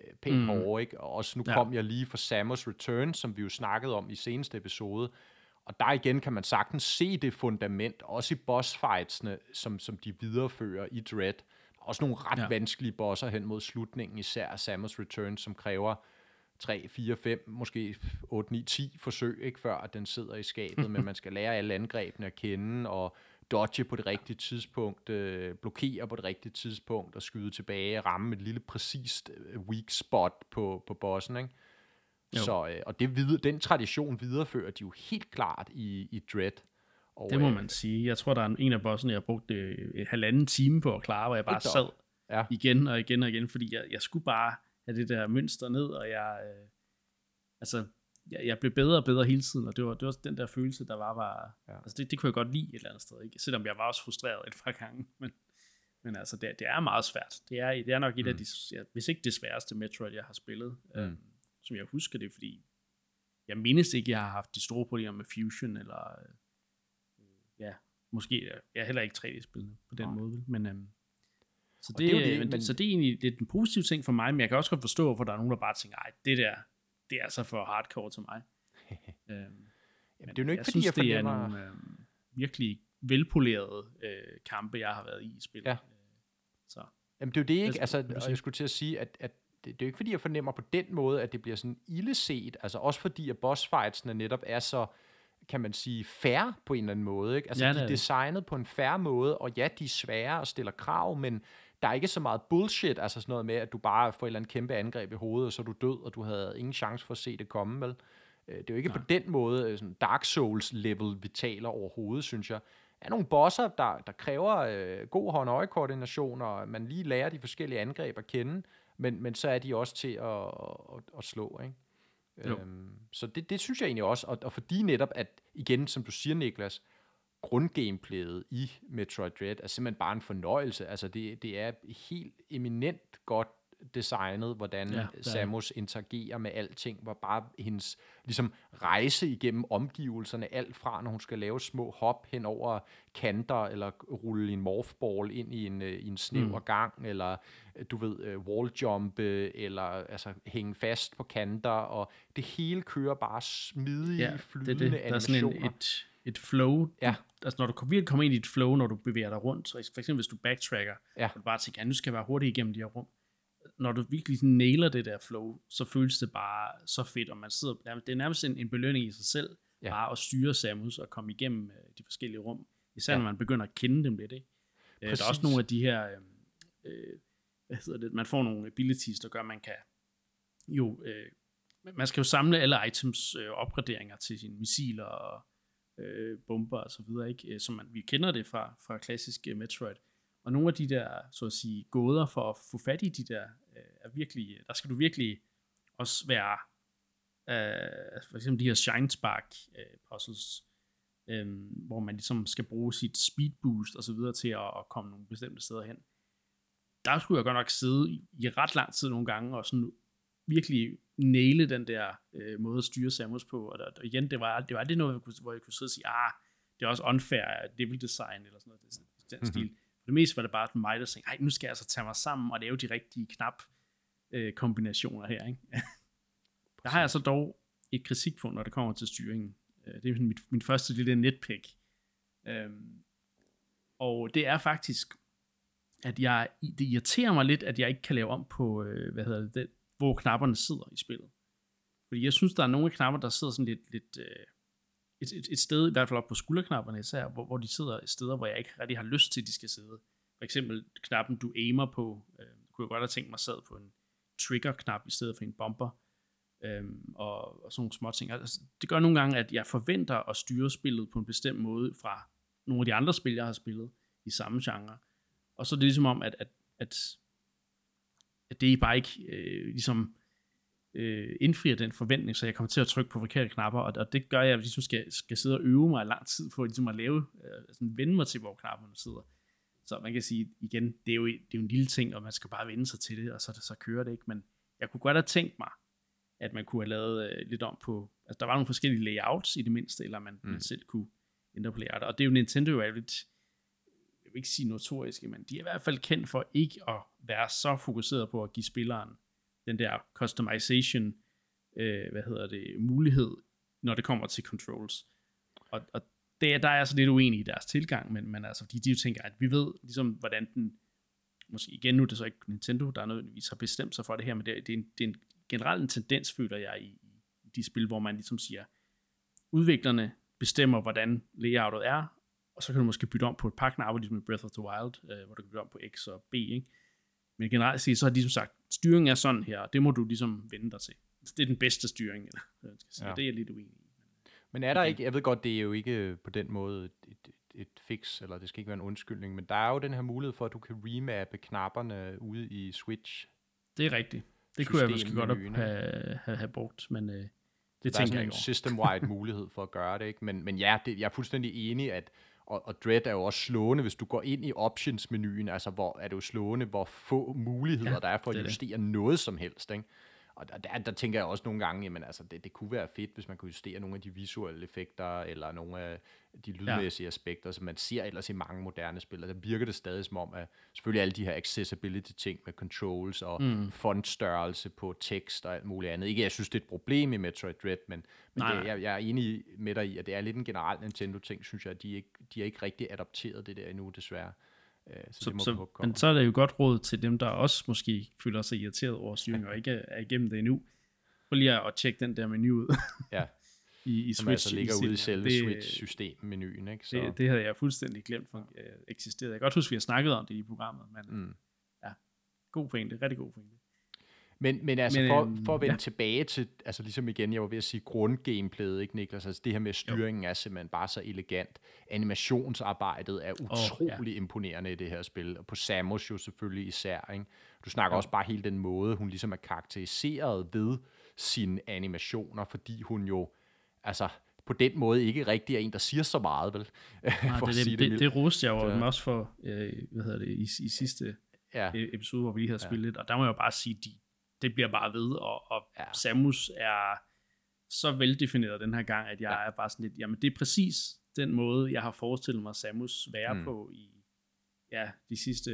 øh, pænt mm. hårde, ikke? Og også nu ja. kom jeg lige fra Samus Return, som vi jo snakkede om i seneste episode, og der igen kan man sagtens se det fundament, også i bossfightsene, som, som de viderefører i Dread. Også nogle ret ja. vanskelige bosser hen mod slutningen, især Samus Return, som kræver 3, 4, 5, måske 8, 9, 10 forsøg, ikke, før at den sidder i skabet, men man skal lære alle angrebene at kende, og dodge på det rigtige tidspunkt, øh, blokere på det rigtige tidspunkt, og skyde tilbage, ramme et lille præcist øh, weak spot på, på bossen, ikke? Jo. Så, øh, og det videre, den tradition viderefører de jo helt klart i, i Dread. Og, det må øh, man sige. Jeg tror, der er en af bossene, jeg har brugt øh, halvanden time på at klare, hvor jeg bare sad ja. igen og igen og igen, fordi jeg, jeg skulle bare have det der mønster ned, og jeg, øh, altså, jeg, jeg blev bedre og bedre hele tiden, og det var, det var den der følelse, der var, var ja. altså det, det kunne jeg godt lide et eller andet sted, ikke? selvom jeg var også frustreret et par gange, <laughs> men, men altså, det, det er meget svært. Det er, det er nok et mm. af de, ja, hvis ikke det sværeste Metroid, jeg har spillet. Mm. Øhm, som jeg husker det, fordi jeg mindes ikke, jeg har haft de store problemer med Fusion, eller øh, ja, måske, jeg er heller ikke 3D-spillende på den Nej. måde, men øhm, så det, det, er det, men... så det er egentlig det er en positiv ting for mig, men jeg kan også godt forstå, hvorfor der er nogen, der bare tænker, ej, det der, det er så for hardcore til mig. <laughs> øhm, Jamen, det er jo ikke, jeg fordi synes, jeg fornemmer... det er nogle øhm, virkelig velpolerede øh, kampe, jeg har været i i spillet. Ja. Øh, så. Jamen, det er jo det ikke, altså, og jeg skulle til at sige, at, at det, det er jo ikke fordi, jeg fornemmer på den måde, at det bliver sådan illeset, altså også fordi, at bossfightsene netop er så, kan man sige, fair på en eller anden måde. Ikke? Altså, ja, de er designet på en fair måde, og ja, de er svære og stiller krav, men der er ikke så meget bullshit, altså sådan noget med, at du bare får et eller andet kæmpe angreb i hovedet, og så er du død, og du havde ingen chance for at se det komme, vel? Øh, det er jo ikke Nej. på den måde øh, sådan Dark Souls-level, vi taler overhovedet, synes jeg. Der er nogle bosser, der, der kræver øh, god hånd-øje-koordination, og man lige lærer de forskellige angreb at kende, men, men så er de også til at, at, at slå, ikke? Øhm, så det, det synes jeg egentlig også, og, og fordi netop, at igen, som du siger, Niklas, grundgameplayet i Metroid Dread er simpelthen bare en fornøjelse. Altså det, det er helt eminent godt designet, hvordan ja, Samus interagerer med alting, hvor bare hendes ligesom, rejse igennem omgivelserne, alt fra når hun skal lave små hop hen over kanter, eller rulle en morphball ind i en, øh, i en snæver mm. gang, eller du ved, uh, walljumpe, eller altså hænge fast på kanter, og det hele kører bare smidige, ja, flydende det, det. Der animationer. Er sådan en, et, et flow. Ja. Altså når du virkelig kommer ind i et flow, når du bevæger dig rundt, så for eksempel hvis du backtracker, ja. og du bare tænker, ja, nu skal jeg være hurtig igennem de her rum, når du virkelig nailer det der flow, så føles det bare så fedt, og man sidder, det er nærmest en, en belønning i sig selv, ja. bare at styre Samus og komme igennem øh, de forskellige rum, især ja. når man begynder at kende dem lidt, ikke? Øh, der er også nogle af de her, øh, øh, hvad hedder det, man får nogle abilities, der gør, at man kan jo, øh, man skal jo samle alle items øh, opgraderinger til sine missiler og øh, bomber og så videre, ikke? Øh, som man, vi kender det fra, fra klassisk uh, Metroid. Og nogle af de der, så at sige, gåder for at få fat i de der, øh, er virkelig, der skal du virkelig også være, øh, for eksempel de her Shine Spark øh, puzzles, øh, hvor man ligesom skal bruge sit speed boost og så videre til at, at komme nogle bestemte steder hen. Der skulle jeg godt nok sidde i, i ret lang tid nogle gange og sådan virkelig næle den der øh, måde at styre Samus på. Og, der, og igen, det var, det var aldrig noget, hvor jeg kunne sidde og sige, ah, det er også unfair level design eller sådan noget, det, den mm-hmm. stil. For det meste var det bare mig, der tænkte, nej, nu skal jeg altså tage mig sammen og lave de rigtige knap øh, kombinationer her. Ikke? <laughs> der har jeg så dog et kritikpunkt, når det kommer til styringen. Øh, det er mit, min første lille netpick. Øhm, og det er faktisk, at jeg, det irriterer mig lidt, at jeg ikke kan lave om på, øh, hvad hedder det, hvor knapperne sidder i spillet. Fordi jeg synes, der er nogle knapper, der sidder sådan lidt, lidt øh, et, et, et sted, i hvert fald op på skulderknapperne især, hvor, hvor de sidder steder, hvor jeg ikke rigtig har lyst til, at de skal sidde. For eksempel knappen, du aimer på, øh, kunne jeg godt have tænkt mig sad på en trigger-knap i stedet for en bomber, øhm, og, og sådan nogle små ting. Altså, det gør nogle gange, at jeg forventer at styre spillet på en bestemt måde fra nogle af de andre spil, jeg har spillet i samme genre. Og så er det ligesom om, at, at, at at det bare ikke øh, ligesom øh, indfrier den forventning, så jeg kommer til at trykke på forkerte knapper, og, og det gør jeg, at jeg ligesom skal, skal sidde og øve mig lang tid på ligesom at lave, øh, sådan vende mig til, hvor knapperne sidder. Så man kan sige, igen, det er jo, det er jo en lille ting, og man skal bare vende sig til det, og så, så kører det ikke. Men jeg kunne godt have tænkt mig, at man kunne have lavet øh, lidt om på, altså der var nogle forskellige layouts i det mindste, eller man, mm. man selv kunne ændre på layout. Og det er jo Nintendo jo lidt, jeg vil ikke sige notoriske, men de er i hvert fald kendt for ikke at være så fokuseret på at give spilleren den der customization, øh, hvad hedder det, mulighed, når det kommer til controls. Og, og det, der er jeg så lidt uenig i deres tilgang, men, men altså, fordi de jo tænker, at vi ved ligesom, hvordan den, måske igen nu er det så ikke Nintendo, der nødvendigvis har bestemt sig for det her, men det, det, er, en, det er en generelt en tendens, føler jeg, i, i de spil, hvor man ligesom siger, udviklerne bestemmer, hvordan layoutet er, og så kan du måske bytte om på et par knapper, ligesom i Breath of the Wild, øh, hvor du kan bytte om på X og B, ikke? Men generelt set, så har de som sagt, styringen er sådan her, og det må du ligesom vende dig til. Det er den bedste styring, eller hvad jeg skal sige. Ja. Det er jeg lidt uenig. Men er der okay. ikke, jeg ved godt, det er jo ikke på den måde et, et, et fix, eller det skal ikke være en undskyldning, men der er jo den her mulighed for, at du kan remappe knapperne ude i Switch. Det er rigtigt. Det kunne jeg måske godt have, have, have brugt, men øh, det der tænker jeg ikke Der er en system-wide <laughs> mulighed for at gøre det, ikke? Men, men ja, det, jeg er fuldstændig enig, at og, og Dread er jo også slående, hvis du går ind i options-menuen, altså hvor er det jo slående, hvor få muligheder ja, der er for at justere det. noget som helst, ikke? Og der, der tænker jeg også nogle gange, jamen altså, det, det kunne være fedt, hvis man kunne justere nogle af de visuelle effekter, eller nogle af de lydmæssige ja. aspekter, som man ser ellers i mange moderne spil. Der virker det stadig som om, at selvfølgelig alle de her accessibility-ting med controls og mm. fontstørrelse på tekst og alt muligt andet. Ikke, jeg synes, det er et problem i Metroid Dread, men, men det, jeg, jeg er enig med dig i, at det er lidt en generel Nintendo-ting, synes jeg, at de ikke, de er ikke rigtig adopteret det der endnu, desværre. Øh, så, så, det må så, men så er det jo godt råd til dem, der også måske føler sig irriteret over styring og ikke er igennem det endnu. Prøv lige at tjekke den der menu ud. <laughs> ja. I, i Som Switch. altså ligger ude i selve Switch-system-menuen. Ikke? Så. Det, det havde jeg fuldstændig glemt for øh, eksisterede. Jeg kan godt huske, at vi har snakket om det i programmet, men mm. ja, god pointe, rigtig god pointe. Men, men altså, men, for, øhm, for at vende ja. tilbage til, altså ligesom igen, jeg var ved at sige grundgameplayet, ikke Niklas? Altså det her med styringen jo. er simpelthen bare så elegant. Animationsarbejdet er utrolig oh, ja. imponerende i det her spil, og på Samus jo selvfølgelig især, ikke? Du snakker ja. også bare hele den måde, hun ligesom er karakteriseret ved sine animationer, fordi hun jo, altså på den måde ikke rigtig er en, der siger så meget, vel? Nej, <laughs> for det, det, det, det, det roste jeg jo også for, øh, hvad hedder det, i, i sidste ja. E-, episode, hvor vi lige havde spillet, ja. og der må jeg jo bare sige, de, det bliver bare ved, og, og ja. Samus er så veldefineret den her gang, at jeg ja. er bare sådan lidt, jamen det er præcis den måde, jeg har forestillet mig Samus være mm. på i ja, de sidste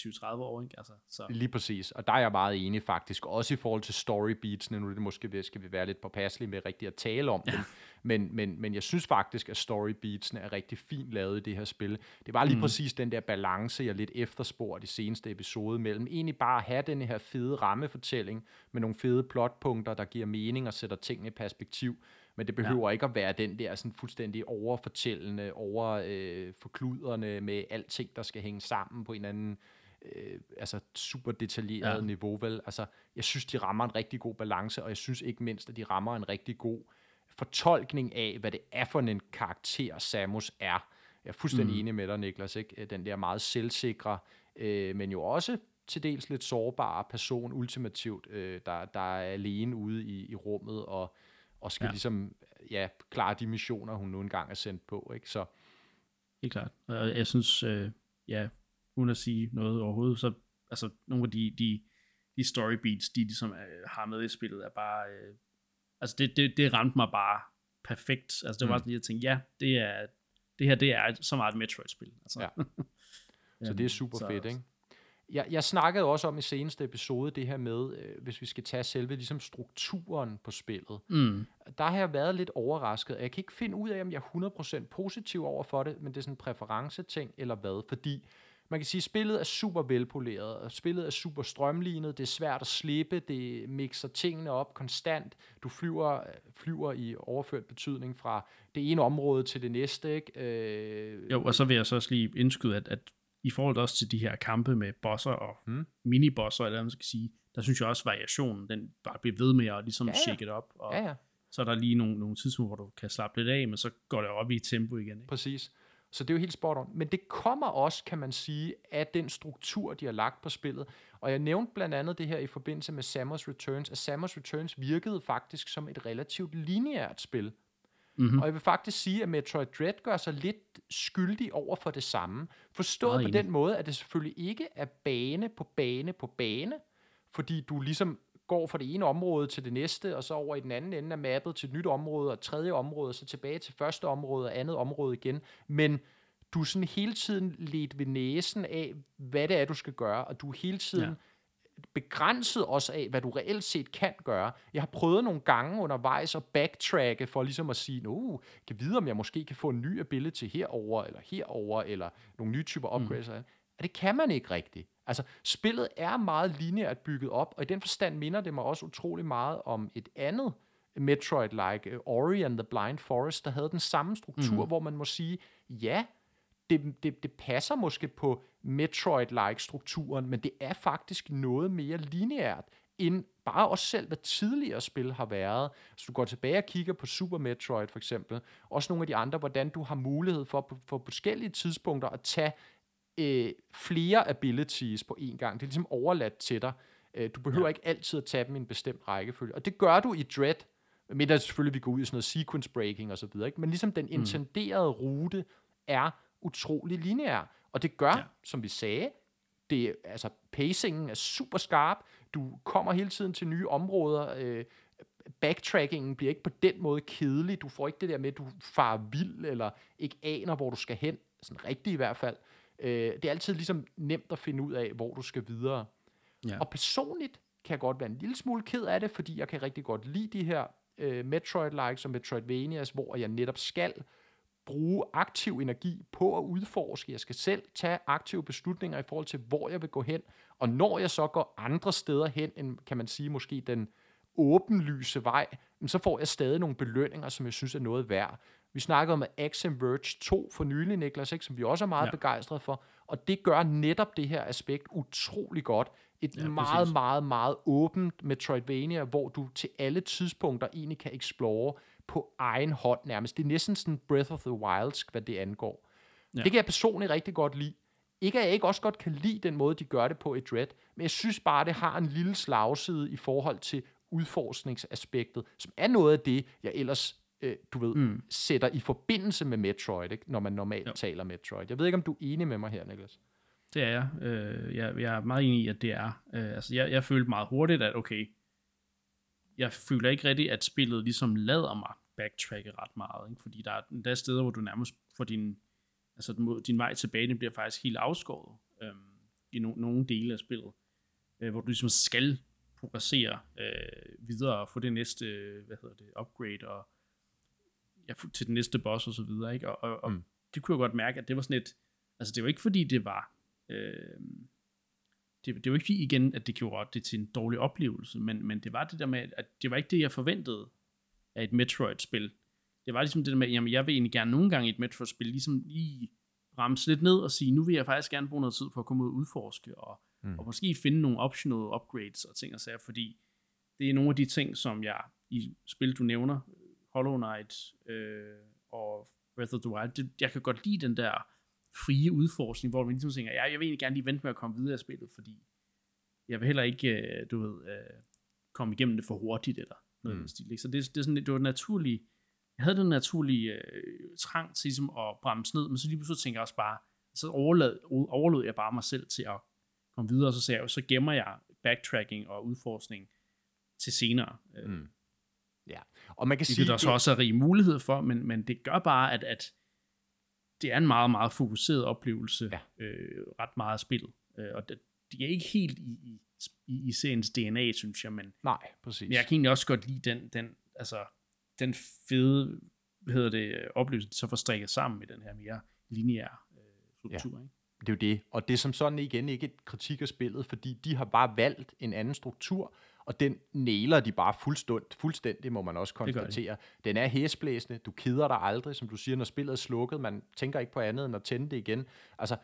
20-30 år, ikke? Altså, så. Lige præcis, og der er jeg meget enig faktisk, også i forhold til story beats, nu er det måske, skal vi være lidt påpasselige med rigtigt at tale om ja. dem, men, men, men jeg synes faktisk, at story beatsene er rigtig fint lavet i det her spil. Det var lige mm. præcis den der balance, jeg lidt efterspurgte i seneste episode, mellem egentlig bare at have den her fede rammefortælling, med nogle fede plotpunkter, der giver mening og sætter tingene i perspektiv, men det behøver ja. ikke at være den der sådan fuldstændig overfortællende, over øh, forkluderne med alting, der skal hænge sammen på en anden øh, altså super detaljeret ja. niveau, vel? Altså, jeg synes, de rammer en rigtig god balance, og jeg synes ikke mindst, at de rammer en rigtig god fortolkning af, hvad det er for en karakter, Samus er. Jeg er fuldstændig mm. enig med dig, Niklas, ikke? Den der meget selvsikre, øh, men jo også til dels lidt sårbare person, ultimativt, øh, der, der er alene ude i, i rummet, og og skal ja. ligesom ja, klare de missioner, hun nu engang er sendt på. Ikke? Så. Helt klart. Og jeg synes, øh, ja, uden at sige noget overhovedet, så altså, nogle af de, de, de story beats, de ligesom øh, har med i spillet, er bare, øh, altså det, det, det ramte mig bare perfekt. Altså det var mm. sådan, jeg tænkte, ja, det er, det her, det er så meget et Metroid-spil. Altså. Ja. <laughs> så det er super så, fedt, ikke? Jeg, jeg snakkede også om i seneste episode det her med, øh, hvis vi skal tage selve ligesom strukturen på spillet. Mm. Der har jeg været lidt overrasket. Jeg kan ikke finde ud af, om jeg er 100% positiv over for det, men det er sådan en præference-ting eller hvad. Fordi man kan sige, at spillet er super velpoleret, og spillet er super strømlignet, det er svært at slippe, det mixer tingene op konstant, du flyver, flyver i overført betydning fra det ene område til det næste. Ikke? Øh, jo, og så vil jeg så også lige indskyde, at, at i forhold også til de her kampe med bosser og mm. minibosser, eller hvad man skal sige, der synes jeg også, at variationen, den bare bliver ved med at ligesom ja, ja. shake it op, og ja, ja. så er der lige nogle, nogle tidspunkter, hvor du kan slappe lidt af, men så går det op i tempo igen. Ikke? Præcis. Så det er jo helt spot on. Men det kommer også, kan man sige, af den struktur, de har lagt på spillet. Og jeg nævnte blandt andet det her i forbindelse med Samus Returns, at Samus Returns virkede faktisk som et relativt lineært spil. Mm-hmm. Og jeg vil faktisk sige, at Metroid Dread gør sig lidt skyldig over for det samme. Forstået på den måde, at det selvfølgelig ikke er bane på bane på bane, fordi du ligesom går fra det ene område til det næste, og så over i den anden ende af mappet til et nyt område, og tredje område, og så tilbage til første område og andet område igen. Men du er sådan hele tiden let ved næsen af, hvad det er, du skal gøre, og du er hele tiden ja begrænset også af, hvad du reelt set kan gøre. Jeg har prøvet nogle gange undervejs at backtracke for ligesom at sige, nu kan vide, om jeg måske kan få en ny ability herover eller herover eller nogle nye typer mm. upgrades. Mm. Og det kan man ikke rigtigt. Altså, spillet er meget lineært bygget op, og i den forstand minder det mig også utrolig meget om et andet Metroid-like, Ori and the Blind Forest, der havde den samme struktur, mm. hvor man må sige, ja, det, det, det passer måske på Metroid-like strukturen, men det er faktisk noget mere lineært, end bare også selv, hvad tidligere spil har været. Så du går tilbage og kigger på Super Metroid for eksempel, også nogle af de andre, hvordan du har mulighed for på, for forskellige tidspunkter at tage øh, flere abilities på én gang. Det er ligesom overladt til dig. Øh, du behøver ja. ikke altid at tage dem i en bestemt rækkefølge. Og det gør du i Dread, men der selvfølgelig vi går ud i sådan noget sequence breaking og så videre. Ikke? Men ligesom den mm. intenderede mm. rute er utrolig lineær. Og det gør, ja. som vi sagde, det, altså pacingen er super skarp. Du kommer hele tiden til nye områder. Øh, backtrackingen bliver ikke på den måde kedelig. Du får ikke det der med, at du farer vild, eller ikke aner, hvor du skal hen. Sådan rigtigt i hvert fald. Øh, det er altid ligesom nemt at finde ud af, hvor du skal videre. Ja. Og personligt kan jeg godt være en lille smule ked af det, fordi jeg kan rigtig godt lide de her øh, Metroid-likes og Metroidvanias, hvor jeg netop skal bruge aktiv energi på at udforske. Jeg skal selv tage aktive beslutninger i forhold til, hvor jeg vil gå hen. Og når jeg så går andre steder hen, end kan man sige måske den åbenlyse vej, så får jeg stadig nogle belønninger, som jeg synes er noget værd. Vi snakkede om Axiom Verge 2 for nylig, Niklas, ikke, som vi også er meget ja. begejstrede for, og det gør netop det her aspekt utrolig godt. Et ja, meget, præcis. meget, meget åbent Metroidvania, hvor du til alle tidspunkter egentlig kan explore på egen hånd nærmest. Det er næsten sådan Breath of the Wild, hvad det angår. Ja. Det kan jeg personligt rigtig godt lide. Ikke at jeg ikke også godt kan lide den måde, de gør det på i Dread, men jeg synes bare, det har en lille slagside i forhold til udforskningsaspektet, som er noget af det, jeg ellers øh, du ved, mm. sætter i forbindelse med Metroid, ikke? når man normalt jo. taler Metroid. Jeg ved ikke, om du er enig med mig her, Niklas? Det er jeg. Øh, jeg, jeg er meget enig i, at det er. Øh, altså, jeg, jeg følte meget hurtigt, at okay, jeg føler ikke rigtigt, at spillet ligesom lader mig backtracke ret meget, ikke? fordi der er, der er steder, hvor du nærmest får din, altså din vej tilbage, den bliver faktisk helt afskåret øhm, i no, nogle dele af spillet, øh, hvor du ligesom skal progressere øh, videre og få det næste, hvad hedder det, upgrade og ja, til den næste boss og så videre, ikke? Og, og, og mm. det kunne jeg godt mærke, at det var sådan et, altså det var ikke fordi det var, øh, det, det var ikke igen, at det gjorde det til en dårlig oplevelse, men, men det var det der med, at det var ikke det, jeg forventede af et Metroid-spil. Det var ligesom det der med, jamen jeg vil egentlig gerne nogle gange i et Metroid-spil ligesom lige bremse lidt ned og sige, nu vil jeg faktisk gerne bruge noget tid på at komme ud og udforske, og, mm. og måske finde nogle optional upgrades og ting og sager, fordi det er nogle af de ting, som jeg i spil, du nævner, Hollow Knight øh, og Breath of the Wild, det, jeg kan godt lide den der frie udforskning, hvor man ligesom tænker, ja, jeg vil egentlig gerne lige vente med at komme videre i spillet, fordi jeg vil heller ikke, øh, du ved, øh, komme igennem det for hurtigt, eller noget mm. stil. Ikke? Så det, det, er sådan, det var naturligt, jeg havde den naturlige øh, trang til ligesom at bremse ned, men så lige pludselig tænker jeg også bare, så overlod, overlod jeg bare mig selv til at komme videre, og så sagde jeg, så gemmer jeg backtracking og udforskning til senere. Øh. Mm. Ja, og man kan det sige... Det der så også er rig mulighed for, men, men det gør bare, at, at det er en meget, meget fokuseret oplevelse, ja. øh, ret meget spillet. Øh, og det, det er ikke helt i, i, i, i seriens DNA, synes jeg, men, Nej, præcis. men jeg kan egentlig også godt lide den, den, altså, den fede hvad hedder det, oplevelse, så får strikket sammen med den her mere lineære øh, struktur. Ja. Ikke? Det er jo det, og det er som sådan igen ikke et kritik af spillet, fordi de har bare valgt en anden struktur, og den næler de bare fuldstændig, fuldstændig må man også konstatere. Den er hæsblæsende, du keder dig aldrig, som du siger, når spillet er slukket, man tænker ikke på andet end at tænde det igen. Altså,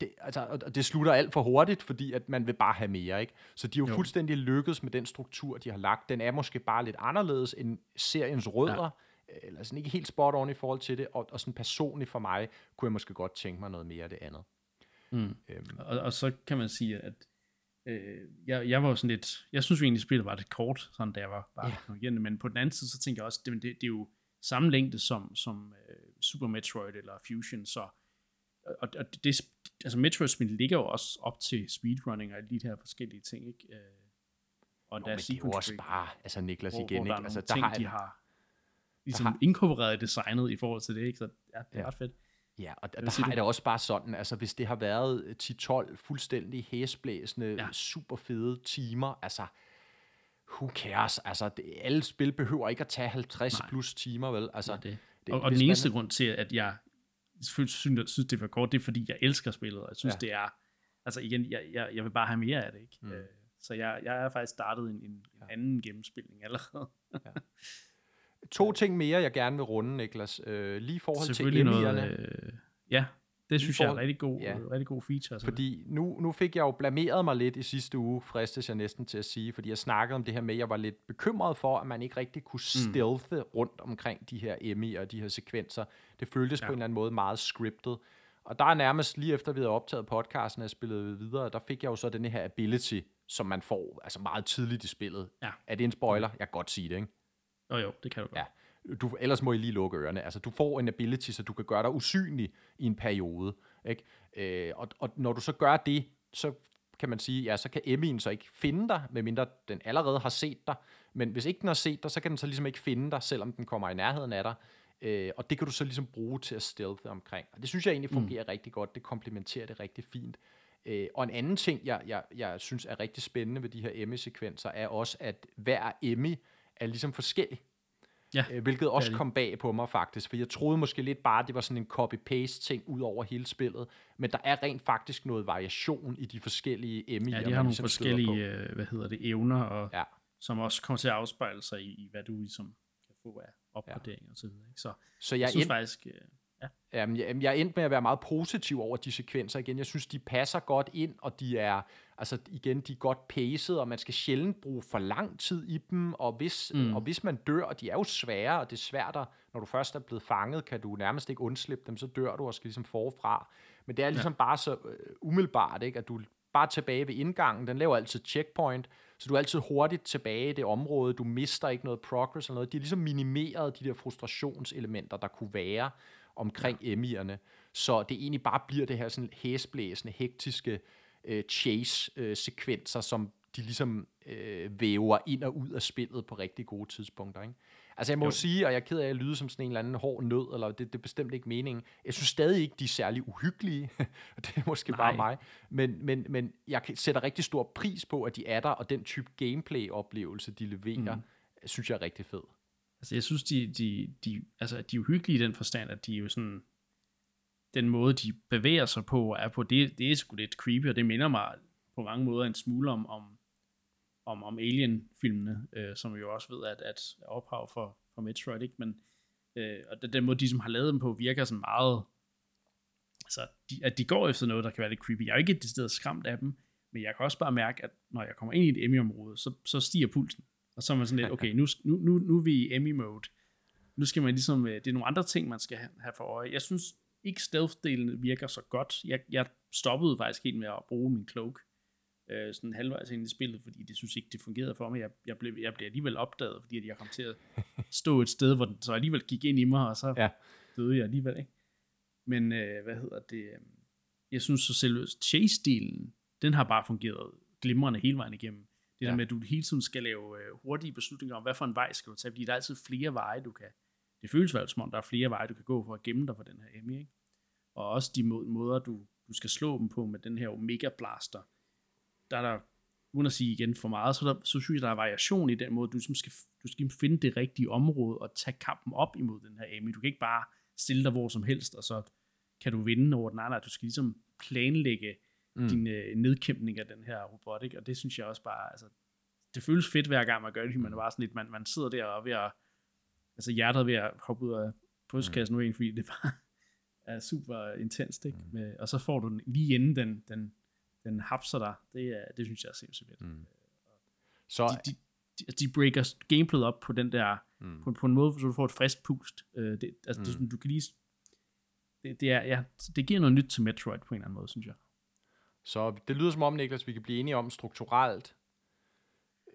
det, altså, det slutter alt for hurtigt, fordi at man vil bare have mere, ikke? Så de er jo, jo. fuldstændig lykkedes med den struktur, de har lagt. Den er måske bare lidt anderledes end seriens rødder, ja. eller sådan ikke helt spot on i forhold til det, og, og sådan personligt for mig, kunne jeg måske godt tænke mig noget mere af det andet. Mm. Øhm. Og, og så kan man sige, at øh, jeg, jeg var sådan lidt, jeg synes jo egentlig, spillet var lidt kort, sådan da jeg var bare ja. igennem, men på den anden side, så tænker jeg også, det, det, det er jo samme længde som, som uh, Super Metroid eller Fusion, så og, og det, altså Metroid-spil ligger jo også op til speedrunning og alle de her forskellige ting, ikke? Uh, og Nå, der er det er jo også bare, altså Niklas hvor, igen, hvor der ikke? Altså, der ting, har de har ligesom har- inkorporeret designet i forhold til det, ikke? Så ja, det er Ja. ret fedt. Ja, og der, der har jeg det også bare sådan, altså hvis det har været 10-12 fuldstændig hæsblæsende, ja. Ja. super fede timer, altså who cares, altså det, alle spil behøver ikke at tage 50 Nej. plus timer, vel? Altså, Så det. det, Og, og den man- eneste grund til, at jeg synes, synes, det var kort, det er, fordi jeg elsker spillet, og jeg synes, Ja. ja. det er, altså igen, jeg, jeg, jeg vil bare have mere af det, ikke? Mm. Mm. Så jeg, jeg er faktisk startet en, en, en Ja. anden gennemspilning allerede. <laughs> To ting mere, jeg gerne vil runde, Niklas. Øh, lige i forhold til Emmy'erne. øh, ja, det synes jeg er en rigtig god, ja. ja. rigtig god feature. Altså. Fordi nu, nu fik jeg jo blameret mig lidt i sidste uge, fristes jeg næsten til at sige, fordi jeg snakkede om det her med, at jeg var lidt bekymret for, at man ikke rigtig kunne Mm. stealthe rundt omkring de her Emmy og de her sekvenser. Det føltes ja. På en eller anden måde meget scriptet. Og der er nærmest lige efter, vi havde optaget podcasten, og jeg spillede videre, der fik jeg jo så den her ability, som man får altså meget tidligt i spillet. Ja. Er det en spoiler? Jeg kan godt sige det, ikke? Jo, jo, det kan du godt. Ja. Du, ellers må I lige lukke ørerne. Altså, du får en ability, så du kan gøre dig usynlig i en periode. Ikke? Øh, og, og når du så gør det, så kan man sige, ja, så kan Emmy'en så ikke finde dig, medmindre den allerede har set dig. Men hvis ikke den har set dig, så kan den så ligesom ikke finde dig, selvom den kommer i nærheden af dig. Øh, og det kan du så ligesom bruge til at stealthe omkring. Og det synes jeg egentlig fungerer mm. rigtig godt. Det komplementerer det rigtig fint. Øh, og en anden ting, jeg, jeg, jeg synes er rigtig spændende ved de her Emmy-sekvenser, er også, at hver Emmy er ligesom forskellig. Ja, Øh, hvilket også kom bag på mig faktisk, for jeg troede måske lidt bare, at det var sådan en copy-paste ting ud over hele spillet, men der er rent faktisk noget variation i de forskellige Emmy'er, Ja, de har nogle ligesom forskellige, øh, hvad hedder det, evner, og, Ja. som også kommer til at afspejle sig i, i hvad du ligesom kan få af opgradering ja. og så videre. Ikke? Så Så jeg, jeg, jeg synes end, faktisk, øh, jamen, jeg, jamen, jeg er endt med at være meget positiv over de sekvenser igen. Jeg synes, de passer godt ind, og de er, altså igen, de er godt paced, og man skal sjældent bruge for lang tid i dem, og hvis, mm. Og hvis man dør, og de er jo svære, og det er svært at, når du først er blevet fanget, kan du nærmest ikke undslippe dem, så dør du og skal ligesom forfra. Men det er ligesom ja. bare så øh, umiddelbart, ikke? at du er bare tilbage ved indgangen, den laver altid checkpoint, så du er altid hurtigt tilbage i det område, du mister ikke noget progress eller noget. De har ligesom minimeret de der frustrationselementer, der kunne være omkring ja. Emmy'erne, så det egentlig bare bliver det her sådan hæsblæsende, hektiske øh, chase-sekvenser, som de ligesom øh, væver ind og ud af spillet på rigtig gode tidspunkter. Ikke? Altså jeg må jo. Sige, og jeg er ked af at lyde som sådan en eller anden hård nød, eller det, det er bestemt ikke meningen. Jeg synes stadig ikke, de er særlig uhyggelige. <laughs> det er måske Nej. bare mig. Men, men, men jeg sætter rigtig stor pris på, at de er der, og den type gameplay-oplevelse, de leverer, mm. synes jeg er rigtig fed. Altså, jeg synes, de, de, de, altså, de er uhyggelige i den forstand, at de er jo sådan, den måde, de bevæger sig på, er på, det, det er sgu lidt creepy, og det minder mig på mange måder en smule om, om, om, om Alien-filmene, øh, som vi jo også ved, at, at er ophav for, for Metroid, ikke? Men, øh, og den, den måde, de som har lavet dem på, virker sådan meget, altså, de, at de går efter noget, der kan være lidt creepy. Jeg er ikke et sted skræmt af dem, men jeg kan også bare mærke, at når jeg kommer ind i et Emmy-område, så, så stiger pulsen. Og så er man sådan lidt, okay, nu, nu, nu, nu er vi i Emmy-mode. Nu skal man ligesom, øh, det er nogle andre ting, man skal have for øje. Jeg synes ikke stealth-delen virker så godt. Jeg, jeg stoppede faktisk helt med at bruge min cloak, øh, sådan halvvejs ind i spillet, fordi det synes ikke, det fungerede for mig. Jeg, jeg, blev, jeg blev alligevel opdaget, fordi jeg kom til at <laughs> stå et sted, hvor den så alligevel gik ind i mig, og så Ja. døde jeg alligevel, ikke? Men øh, hvad hedder det? øh, Jeg synes så selve chase-delen, den har bare fungeret glimrende hele vejen igennem. Det Ja. der med, at du hele tiden skal lave øh, hurtige beslutninger om, hvad for en vej skal du tage, fordi der er altid flere veje, du kan... Det føles fald som om, der er flere veje, du kan gå for at gemme dig for den her Emmy, ikke? Og også de må- måder, du, du skal slå dem på med den her Omega Blaster. Der er der, uden at sige igen for meget, så, der, så synes jeg, der er variation i den måde, du ligesom skal, du skal finde det rigtige område og tage kampen op imod den her Emmy. Du kan ikke bare stille dig hvor som helst, og så kan du vinde over den anden. Du skal ligesom planlægge Mm. din øh, nedkæmpning af den her robot, ikke? og det synes jeg også bare, altså, det føles fedt hver gang man gør det, man er bare sådan lidt, man, man sidder der og er ved at, altså hjertet er ved at hoppe ud af brystkassen mm. nu, fordi det bare <laughs> er super intenst, ikke? Mm. Med, og så får du den lige inden den, den, den hapser dig, det, er, det synes jeg er sindssygt fedt. Mm. Så, De, de, de, de breaker gameplayet op på den der, mm. på, på en måde, så du får et frisk pust. Øh, det, altså, mm. det, sådan, du kan lige, det, det, er, ja, det giver noget nyt til Metroid på en eller anden måde, synes jeg. Så det lyder som om, Niklas, vi kan blive enige om strukturelt,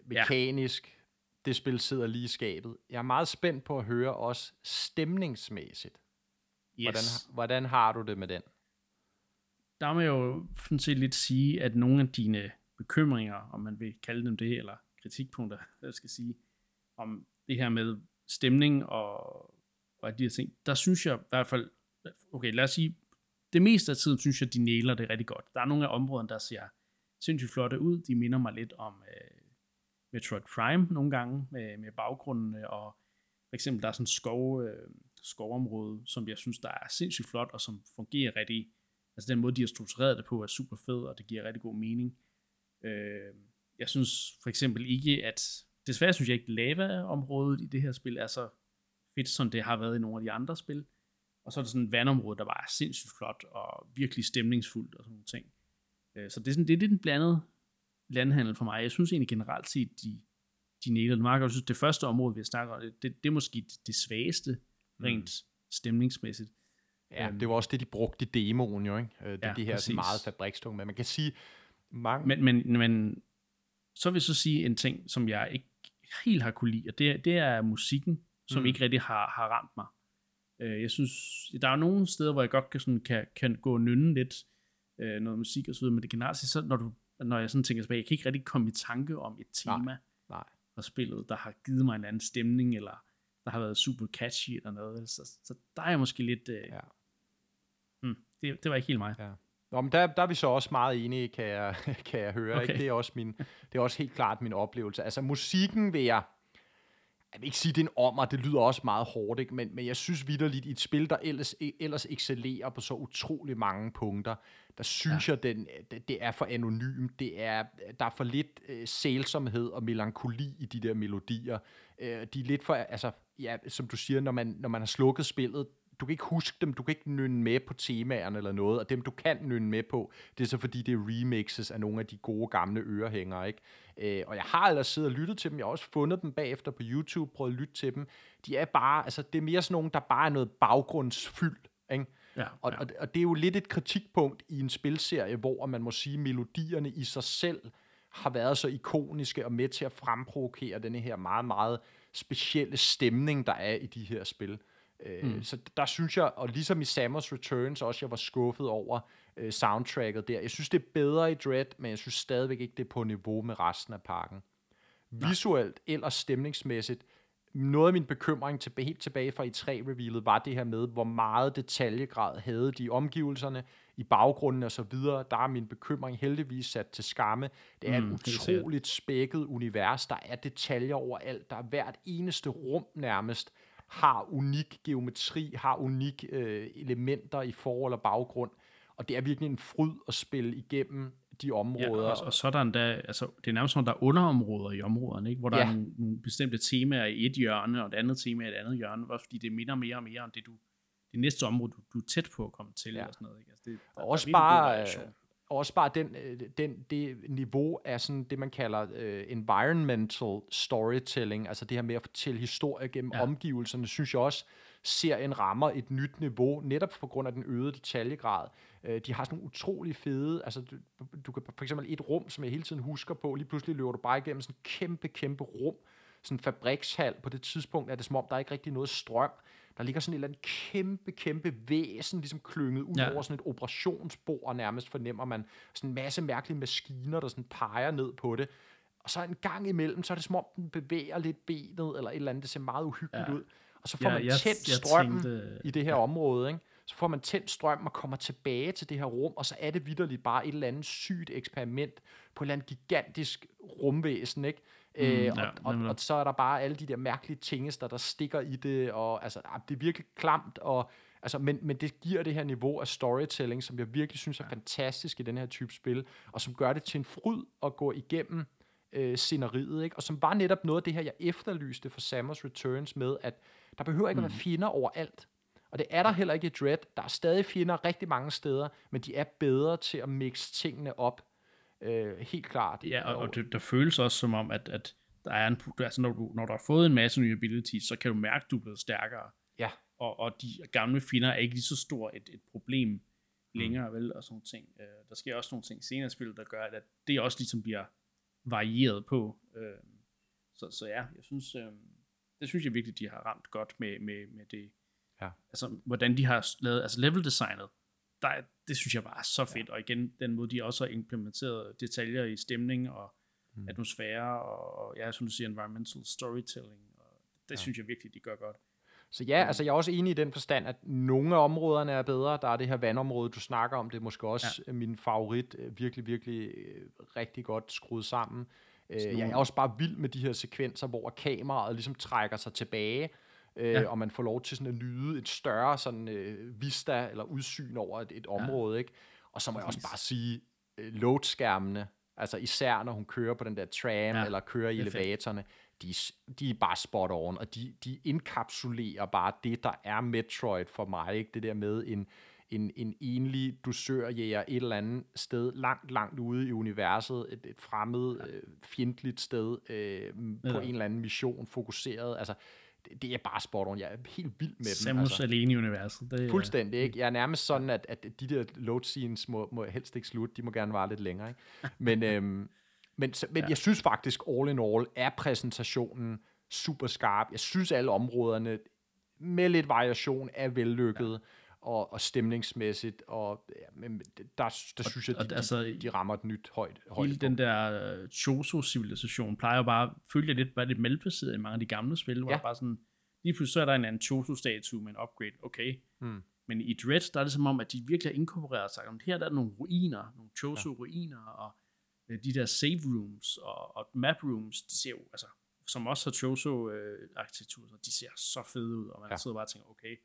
mekanisk, det spil sidder lige i skabet. Jeg er meget spændt på at høre også stemningsmæssigt. Yes. Hvordan, hvordan har du det med den? Der må jeg jo sådan set lidt sige, at nogle af dine bekymringer, om man vil kalde dem det, eller kritikpunkter, <laughs> jeg skal sige, om det her med stemning og, og de her ting, der synes jeg i hvert fald, okay, lad os sige, det meste af tiden synes jeg, de næler det rigtig godt. Der er nogle af områderne, der ser sindssygt flotte ud. De minder mig lidt om øh, Metroid Prime nogle gange, med, med baggrundene, øh, og for eksempel der er sådan skov, øh, skovområde, som jeg synes, der er sindssygt flot, og som fungerer rigtig, altså den måde, de har struktureret det på, er super fed, og det giver rigtig god mening. Øh, jeg synes for eksempel ikke, at desværre synes jeg ikke, lava-området i det her spil er så fedt, som det har været i nogle af de andre spil. Og så er der sådan et vandområde, der bare er sindssygt flot og virkelig stemningsfuldt og sådan nogle ting. Øh, så det er, sådan, det er lidt en blandet landhandel for mig. Jeg synes egentlig generelt set, de, de næler det meget godt. Jeg synes, det første område, vi har snakket om, det, det, det er måske det, svageste, rent mm. stemningsmæssigt. Ja, øhm, det var også det, de brugte i demoen jo, ikke? Øh, det, ja, de her præcis. meget fabrikstunge, men man kan sige, mange... Men, men, men så vil jeg så sige en ting, som jeg ikke helt har kunne lide, og det, det er musikken, som mm. ikke rigtig har, har ramt mig. Øh, jeg synes, der er nogle steder, hvor jeg godt kan, sådan, kan, kan gå og nynne lidt øh, noget musik og så videre, men det generelt så når, du, når jeg sådan tænker tilbage, jeg kan ikke rigtig komme i tanke om et tema nej, nej. fra spillet, der har givet mig en anden stemning, eller der har været super catchy eller noget. Så, så der er jeg måske lidt... Øh, ja. hmm, det, det var ikke helt mig. Ja. Nå, men der, der er vi så også meget enige, kan jeg, <laughs> kan jeg høre. Okay. Ikke? Det, er også min, det er også helt klart min oplevelse. Altså musikken vil jeg, jeg vil ikke sige, det er en ommer, det lyder også meget hårdt, ikke? Men, men jeg synes vidderligt, i et spil, der ellers, ellers excellerer på så utrolig mange punkter, der synes ja. jeg, den, det, det er for anonym. Det er, der er for lidt øh, sælsomhed og melankoli i de der melodier. Øh, de er lidt for, altså, ja, som du siger, når man, når man har slukket spillet, du kan ikke huske dem, du kan ikke nynne med på temaerne eller noget, og dem du kan nynne med på, det er så fordi det er remixes af nogle af de gode gamle ørehængere, ikke? Øh, og jeg har ellers siddet og lyttet til dem, jeg har også fundet dem bagefter på YouTube, prøvet at lytte til dem. De er bare, altså det er mere sådan nogle, der bare er noget baggrundsfyld, ikke? Ja, ja. Og, og, og det er jo lidt et kritikpunkt i en spilserie, hvor man må sige, melodierne i sig selv har været så ikoniske og med til at fremprovokere denne her meget, meget specielle stemning, der er i de her spil. Øh, mm. Så der synes jeg, og ligesom i Samus Returns også, jeg var skuffet over øh, soundtracket der. Jeg synes, det er bedre i Dread, men jeg synes stadigvæk ikke, det er på niveau med resten af pakken. Nej. Visuelt eller stemningsmæssigt, noget af min bekymring til, helt tilbage fra E3-revealet var det her med, hvor meget detaljegrad havde de omgivelserne i baggrunden og så videre. Der er min bekymring heldigvis sat til skamme. Det er mm, et utroligt spækket univers. Der er detaljer overalt. Der er hvert eneste rum nærmest har unik geometri, har unik øh, elementer i forhold og baggrund, og det er virkelig en fryd at spille igennem de områder. Ja, og, og så er der endda, altså, det er nærmest sådan, der er underområder i områderne, ikke? hvor der ja. er nogle, nogle bestemte temaer i et hjørne, og et andet tema i et andet hjørne, også fordi det minder mere og mere om det, du, det næste område, du, du er tæt på at komme til, ja. og sådan noget. Ikke? Altså, det, der, også der bare, også bare den, øh, den, det niveau af sådan det, man kalder uh, environmental storytelling, altså det her med at fortælle historier gennem ja. omgivelserne, synes jeg også, serien rammer et nyt niveau, netop på grund af den øgede detaljegrad. Uh, de har sådan nogle utrolig fede, altså du, du kan for eksempel et rum, som jeg hele tiden husker på, lige pludselig løber du bare igennem sådan en kæmpe, kæmpe rum, sådan en fabrikshal. På det tidspunkt er det som om, der er ikke rigtig noget strøm. Der ligger sådan et eller andet kæmpe, kæmpe væsen, ligesom klynget ud ja. over sådan et operationsbord nærmest, fornemmer man. Sådan en masse mærkelige maskiner, der sådan peger ned på det. Og så en gang imellem, så er det som om, den bevæger lidt benet, eller et eller andet, det ser meget uhyggeligt ja. ud. Og så får ja, man jeg, tændt jeg strømmen tænkte, i det her ja. område, ikke? Så får man tændt strøm og kommer tilbage til det her rum, og så er det vidderligt bare et eller andet sygt eksperiment på et eller andet gigantisk rumvæsen, ikke? Mm, øh, og, ja, og, og, og så er der bare alle de der mærkelige tingester, der stikker i det, og altså, ah, det er virkelig klamt, og, altså, men, men det giver det her niveau af storytelling, som jeg virkelig synes er fantastisk i den her type spil, og som gør det til en fryd at gå igennem øh, sceneriet, ikke? og som var netop noget af det her, jeg efterlyste for Samus Returns med, at der behøver ikke mm. at være mm. fjender overalt. Og det er der heller ikke i Dread. Der er stadig fjender rigtig mange steder, men de er bedre til at mixe tingene op Øh, helt klart. Ja, og, og det, der føles også som om, at, at der er en, altså når, du, når du har fået en masse nye abilities, så kan du mærke, at du er blevet stærkere. Ja. Og, og de gamle finder er ikke lige så stor et, et problem mm. længere, mm. vel, og sådan ting. Øh, der sker også nogle ting senere i spillet, der gør, at det også ligesom bliver varieret på. Øh, Så, så ja, jeg synes, øh, det synes jeg virkelig, de har ramt godt med, med, med det. Ja. Altså, hvordan de har lavet, altså level designet, der, er- det synes jeg bare er så fedt. Ja. Og igen, den måde, de også har implementeret detaljer i stemning og mm. atmosfære, og, og ja, som du siger, environmental storytelling. Og det ja. synes jeg virkelig, de gør godt. Så ja, altså jeg er også enig i den forstand, at nogle af områderne er bedre. Der er det her vandområde, du snakker om. Det er måske også ja. min favorit. Øh, Virkelig, virkelig øh, rigtig godt skruet sammen. Øh, Jeg er også bare vild med de her sekvenser, hvor kameraet ligesom trækker sig tilbage, øh, Ja. og man får lov til sådan at nyde et større sådan, øh, vista eller udsyn over et, et område. Ikke? Og så må jeg også Præcis. bare sige, øh, loadskærmene, altså især når hun kører på den der tram, Ja, ja, eller kører i er elevatorerne, de, de er bare spot on, og de, de inkapsulerer bare det, der er Metroid for mig. Ikke? Det der med en, en, en enlig dusørjæger et eller andet sted, langt, langt ude i universet, et, et fremmed, øh, fjendtligt sted, øh, på Ja. en eller anden mission, fokuseret. Altså, det, det er bare spot on. Jeg er helt vild med dem. Samus Altså. alene i universet. Det, er- Fuldstændig, ikke? Jeg er nærmest sådan, at, at de der load scenes må, må helst ikke slutte. De må gerne vare lidt længere, ikke? Men, <laughs> øhm, men, så- men ja. jeg synes faktisk, all in all, er præsentationen super skarp. Jeg synes, alle områderne med lidt variation er vellykket. Ja. Og, og stemningsmæssigt, og ja, men der, der synes jeg, og de, altså, de, de rammer et nyt højt, højt Hele den der uh, Choso-civilisation plejer jo bare, følte jeg lidt, var lidt malplaceret i mange af de gamle spil, hvor Ja. ja. bare sådan, lige pludselig så er der en anden Choso-statue med en upgrade, okay. Mm. Men i Dread, der er det som om, at de virkelig har inkorporeret sig. Om Her der er nogle ruiner, nogle Choso-ruiner, og øh, de der save rooms og, og map rooms, de ser jo, altså, som også har Choso-arkitektur, så de ser så fede ud, og man Ja. ja. sidder bare og tænker, okay,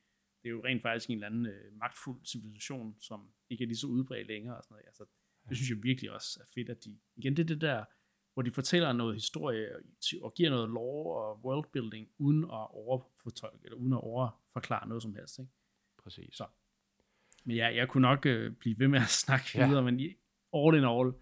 det er jo rent faktisk en eller anden øh, magtfuld civilisation, som ikke er lige så udbredt længere og sådan noget. Altså, det synes jeg virkelig også er fedt, at de, igen, det er det der, hvor de fortæller noget historie og- giver noget lore og worldbuilding, uden at overfortolke, eller uden at overforklare noget som helst, ikke? Præcis. Så. Men ja, jeg kunne nok øh, blive ved med at <laughs> snakke Ja. videre, men all in all,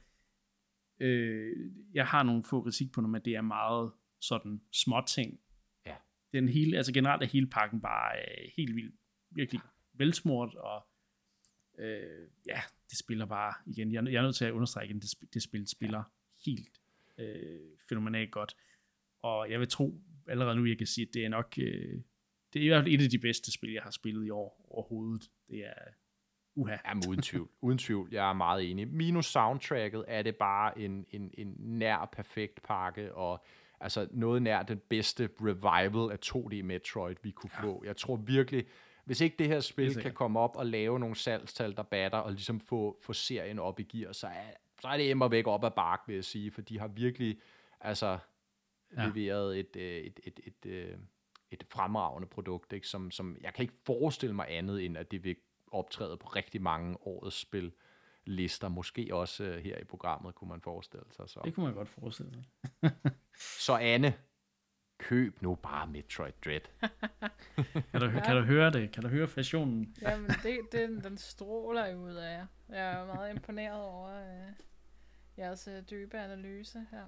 øh, jeg har nogle få kritik på, men det er meget sådan små ting. Ja. Den hele, altså generelt er hele pakken bare øh, helt vildt, virkelig velsmurt, og øh, ja, det spiller bare, igen, jeg, jeg er nødt til at understrege igen, det, sp- det spil spiller helt øh, fænomenalt godt. Og jeg vil tro allerede nu, jeg kan sige, at det er nok, øh, det er i hvert fald et af de bedste spil, jeg har spillet i år overhovedet. Det er, uha. Jamen, uden tvivl. Uden tvivl. Jeg er meget enig. Minus soundtracket er det bare en, en, en nær perfekt pakke, og altså noget nær den bedste revival af 2D Metroid, vi kunne ja. få. Jeg tror virkelig, hvis ikke det her spil Helt kan komme op og lave nogle salgstal, der batter, og ligesom få, få serien op i gear, så er, så er det immer væk op ad bark, vil jeg sige, for de har virkelig altså ja. Leveret et, øh, et, et, et, et, et fremragende produkt, ikke? Som, som jeg kan ikke forestille mig andet, end at det vil optræde på rigtig mange årets spil lister, måske også øh, her i programmet, kunne man forestille sig. Så, Det kunne man godt forestille sig. så Anne, køb nu bare Metroid Dread. <laughs> Kan du, kan du høre det? Kan du høre fassionen? Jamen, det, det, den stråler jo ud af jer. Jeg er meget imponeret over øh, jeres øh, dybe analyse her.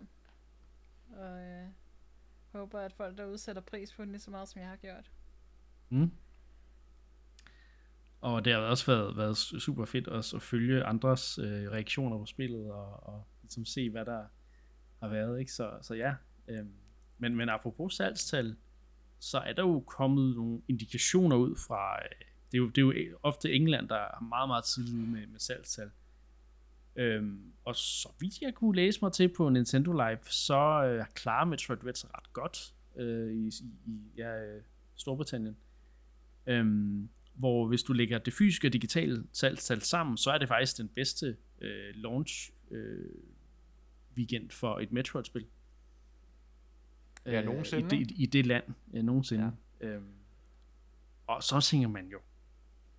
Og øh, håber, at folk derude sætter pris på den lige så meget, som jeg har gjort. Mm. Og det har også været, været super fedt også at følge andres øh, reaktioner på spillet, og, og ligesom se, hvad der har været. Ikke? Så, så ja, øhm, men, men apropos salgstal, så er der jo kommet nogle indikationer ud fra, øh, det, er jo, det er jo øh, ofte England, der er meget, meget tidligt ude med, med salgstal. Øhm, og så vidt jeg kunne læse mig til på Nintendo Live, så øh, klarer Metroid Dread sig ret godt øh, i, i, i ja, øh, Storbritannien. Øhm, hvor hvis du lægger det fysiske og digitale salgstal sammen, så er det faktisk den bedste øh, launch øh, weekend for et Metroid-spil. Ja, nogensinde, I det, I det land, ja, nogensinde. Ja. Øhm, og så tænker man jo,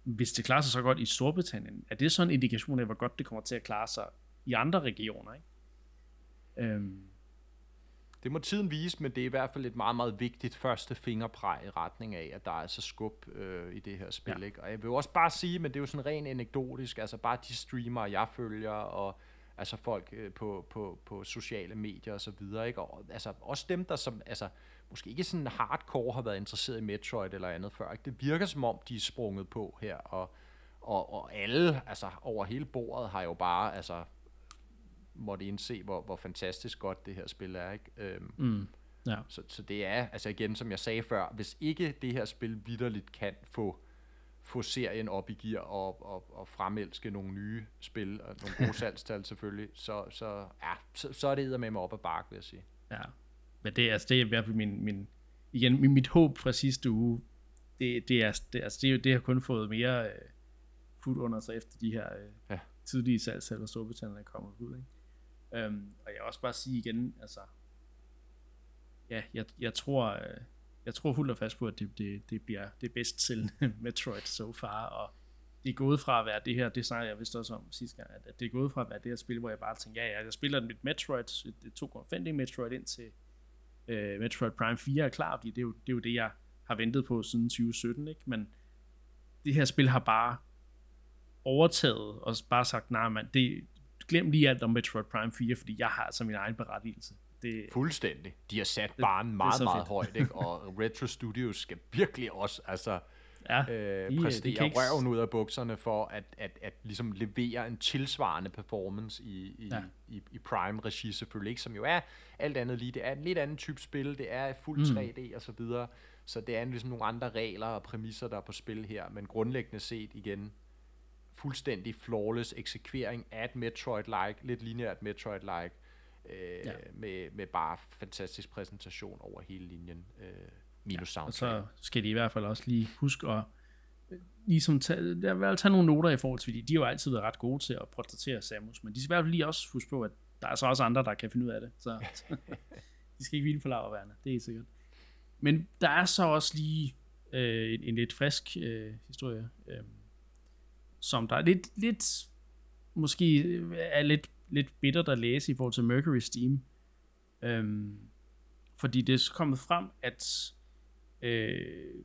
hvis det klarer sig så godt i Storbritannien, er det så en indikation af, hvor godt det kommer til at klare sig i andre regioner, ikke? Øhm, Det må tiden vise, men det er i hvert fald et meget, meget vigtigt første fingerpræg i retning af, at der er så skub øh, i det her spil. Ja. Ikke? Og jeg vil også bare sige, men det er jo sådan rent anekdotisk, altså bare de streamere, jeg følger, og altså folk øh, på, på, på sociale medier og så videre, ikke? Og altså også dem, der som, altså måske ikke sådan hardcore har været interesseret i Metroid eller andet før, ikke? Det virker som om, de er sprunget på her, og, og, og alle, altså over hele bordet, har jo bare, altså måtte indse, hvor, hvor fantastisk godt det her spil er, ikke? Øhm, mm, Ja. Så, så det er, altså igen, som jeg sagde før, hvis ikke det her spil vidderligt kan få, få serien op i gear og, og, og fremelske nogle nye spil, og nogle gode <laughs> salgstal selvfølgelig, så, så, ja, så, så er det med mig op ad bark, vil jeg sige. Ja, men det er, altså, det er i hvert fald min, min, igen, min, mit håb fra sidste uge, det, det, er, det, altså, det, det har kun fået mere øh, fod under sig efter de her øh, Ja. tidlige salgstal, og Storbritannien er kommet ud. Ikke? Øhm, og jeg vil også bare sige igen, altså, ja, jeg, jeg tror, øh, jeg tror fuldt og fast på, at det, det, det bliver det bedst til <laughs> Metroid so far, og det er gået fra at være det her, det snakkede jeg vist også om sidste gang, at, at det er gået fra at være det her spil, hvor jeg bare tænker, ja, ja, jeg spiller mit Metroid, det 2,5D Metroid ind til øh, Metroid Prime 4 er klar, fordi det er, jo, det er jo det, jeg har ventet på siden 2017, ikke? Men det her spil har bare overtaget og bare sagt, nej mand, det, glem lige alt om Metroid Prime 4, fordi jeg har altså min egen berettigelse. Det, Fuldstændig. De har sat barnen det meget, meget fedt. højt, ikke? <laughs> og Retro Studios skal virkelig også altså, ja, øh, de, øh, præstere de ikke- røven ud af bukserne for at, at, at ligesom levere en tilsvarende performance i, i, Ja. i, i Prime-regi selvfølgelig, ikke? som jo er alt andet lige. Det er en lidt anden type spil, det er fuld Mm. 3D og så videre, så det er ligesom nogle andre regler og præmisser, der er på spil her, men grundlæggende set igen, fuldstændig flawless eksekvering af et Metroid-like, lidt lineært Metroid-like, øh, Ja. ja. med, med bare fantastisk præsentation over hele linjen, øh, minus Og soundtrack. så skal de i hvert fald også lige huske at ligesom tage, jeg vil tage nogle noter i forhold til, fordi de har jo altid været ret gode til at portrættere Samus, men de skal i hvert fald lige også huske på, at der er så også andre, der kan finde ud af det, så <laughs> de skal ikke hvile for laverværende, det er sikkert. Men der er så også lige øh, en, en lidt frisk øh, historie, øh, som der er lidt, lidt måske øh, er lidt, lidt bittert at læse i forhold til Mercury Steam. Øhm, fordi det er kommet frem, at øh,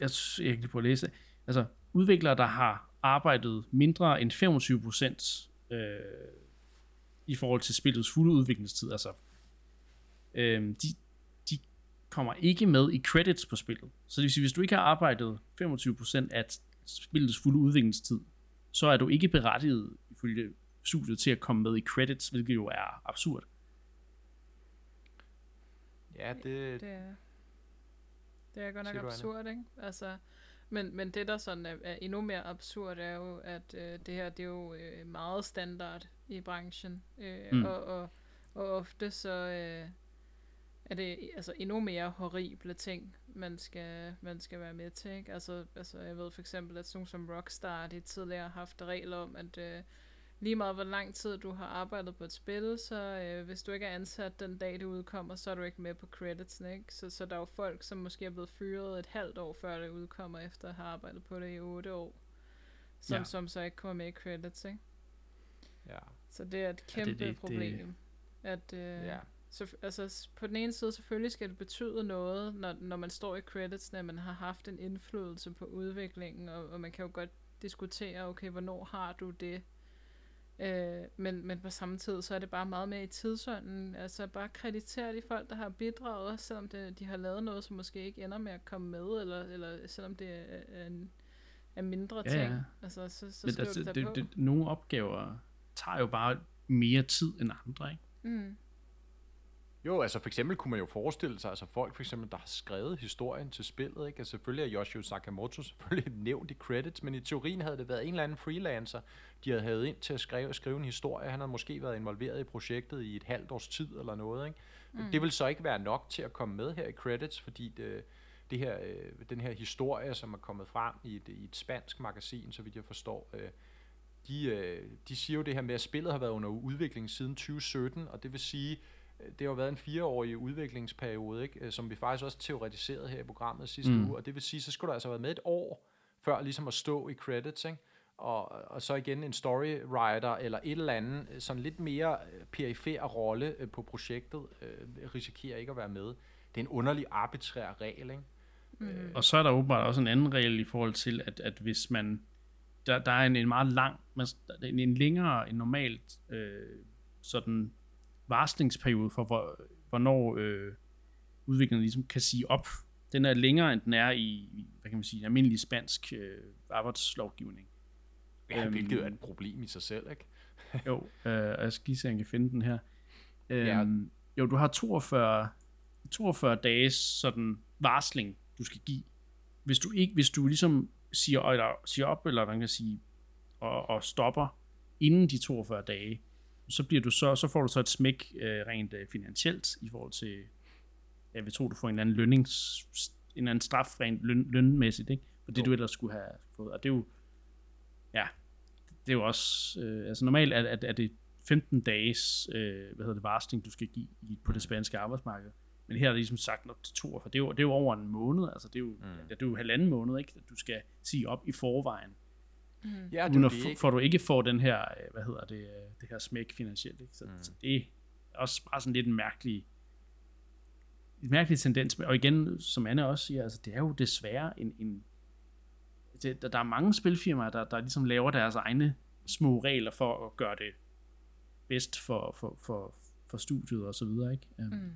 jeg, s- jeg kan lige prøve at læse. Altså, udviklere, der har arbejdet mindre end 25% øh, i forhold til spillets fulde udviklingstid, altså, øh, de, de kommer ikke med i credits på spillet. Så det vil sige, hvis du ikke har arbejdet 25% af spillets fulde udviklingstid, så er du ikke berettiget ifølge studiet til at komme med i credits, hvilket jo er absurd. Ja, det, Det er, det er godt nok absurd, ikke? Altså, men, men det, der sådan er, er endnu mere absurd, er jo, at øh, det her, det er jo øh, meget standard i branchen. Øh, Mm. og, og, og ofte så øh, er det altså endnu mere horrible ting, man skal, man skal være med til, ikke? Altså, altså jeg ved for eksempel, at sådan som Rockstar, de tidligere har haft regler om, at øh, lige meget hvor lang tid du har arbejdet på et spil, så øh, hvis du ikke er ansat den dag, det udkommer, så er du ikke med på credits, ikke? Så, så der er jo folk, som måske er blevet fyret et halvt år før det udkommer, efter at have arbejdet på det i otte år, som, Ja. som så ikke kommer med i credits, ikke? ja, Så det er et Ja, det- kæmpe det- det- problem. At, øh, ja. så, altså, på den ene side selvfølgelig skal det betyde noget, når, når man står i credits, at man har haft en indflydelse på udviklingen, og, og man kan jo godt diskutere, okay, hvornår har du det? Øh, men, men på samme tid, så er det bare meget mere i tidsånden. Altså bare kreditere de folk, der har bidraget, også selvom det, de har lavet noget, som måske ikke ender med at komme med, eller, eller selvom det er, er, en, er mindre Ja, ting. ja. Altså, så, så Men altså, det, det, det, nogle opgaver tager jo bare mere tid end andre, ikke? Mm. Jo, altså for eksempel kunne man jo forestille sig, altså folk for eksempel, der har skrevet historien til spillet, ikke? Altså selvfølgelig er Yoshio Sakamoto <laughs> selvfølgelig nævnt i credits, men i teorien havde det været en eller anden freelancer, de havde hævet ind til at skrive, skrive en historie. Han havde måske været involveret i projektet i et halvt års tid eller noget, ikke? Mm. Det vil så ikke være nok til at komme med her i credits, fordi det, det her, øh, den her historie, som er kommet frem i et, i et spansk magasin, så vidt jeg forstår, øh, de, øh, de siger jo det her med, at spillet har været under udvikling siden 2017, og det vil sige, det har jo været en fireårig udviklingsperiode, ikke? øh, som vi faktisk også teoretiserede her i programmet sidste Mm. uge, og det vil sige, så skulle du altså have været med et år, før ligesom at stå i credits, ikke? Og, og så igen en storywriter eller et eller andet, øh, sådan lidt mere øh, perifer rolle på projektet, øh, risikerer ikke at være med. Det er en underlig arbitrær regel, ikke? Mm. Og så er der åbenbart også en anden regel i forhold til, at, at hvis man, der, der er en, en meget lang, en, en længere end normalt øh, sådan varslingsperiode for, hvor, hvornår øh, udviklingen ligesom kan sige op. Den er længere, end den er i, hvad kan man sige, almindelig spansk øh, arbejdslovgivning. Ja, Øhm. hvilket er et problem i sig selv, ikke? Jo, øh, og jeg skal lige se, om jeg kan finde den her. Øhm, Ja. jo, du har 42, 42 dages sådan varsling, du skal give. Hvis du ikke, hvis du ligesom siger, eller siger op, eller man kan sige, og, og stopper inden de 42 dage, så bliver du så, så får du så et smæk øh, rent øh, finansielt i forhold til, jeg vil tro, du får en eller anden lønnings, en eller anden straf rent løn, lønmæssigt, ikke? For det Jo. du ellers skulle have fået. Og det er jo, ja, det er jo også, øh, altså normalt er, er, er det 15 dages, øh, hvad hedder det, varsling, du skal give i, på det spanske arbejdsmarked. Men her er det ligesom sagt op til to, for det er jo, det er jo over en måned, altså det er jo, mm. det er jo halvanden måned, ikke? At du skal sige op i forvejen. Ja, Uden at ikke? for du ikke får den her, øh, hvad hedder det, øh, det her smæk finansielt. Ikke? Så, mm. så det er også bare sådan lidt en mærkelig, en mærkelig tendens. Og igen, som Anne også siger, altså, det er jo desværre en, en det, der, der er mange spilfirmaer, der, der ligesom laver deres egne små regler for at gøre det bedst for, for, for, for studiet og så videre, ikke? Um, Mm.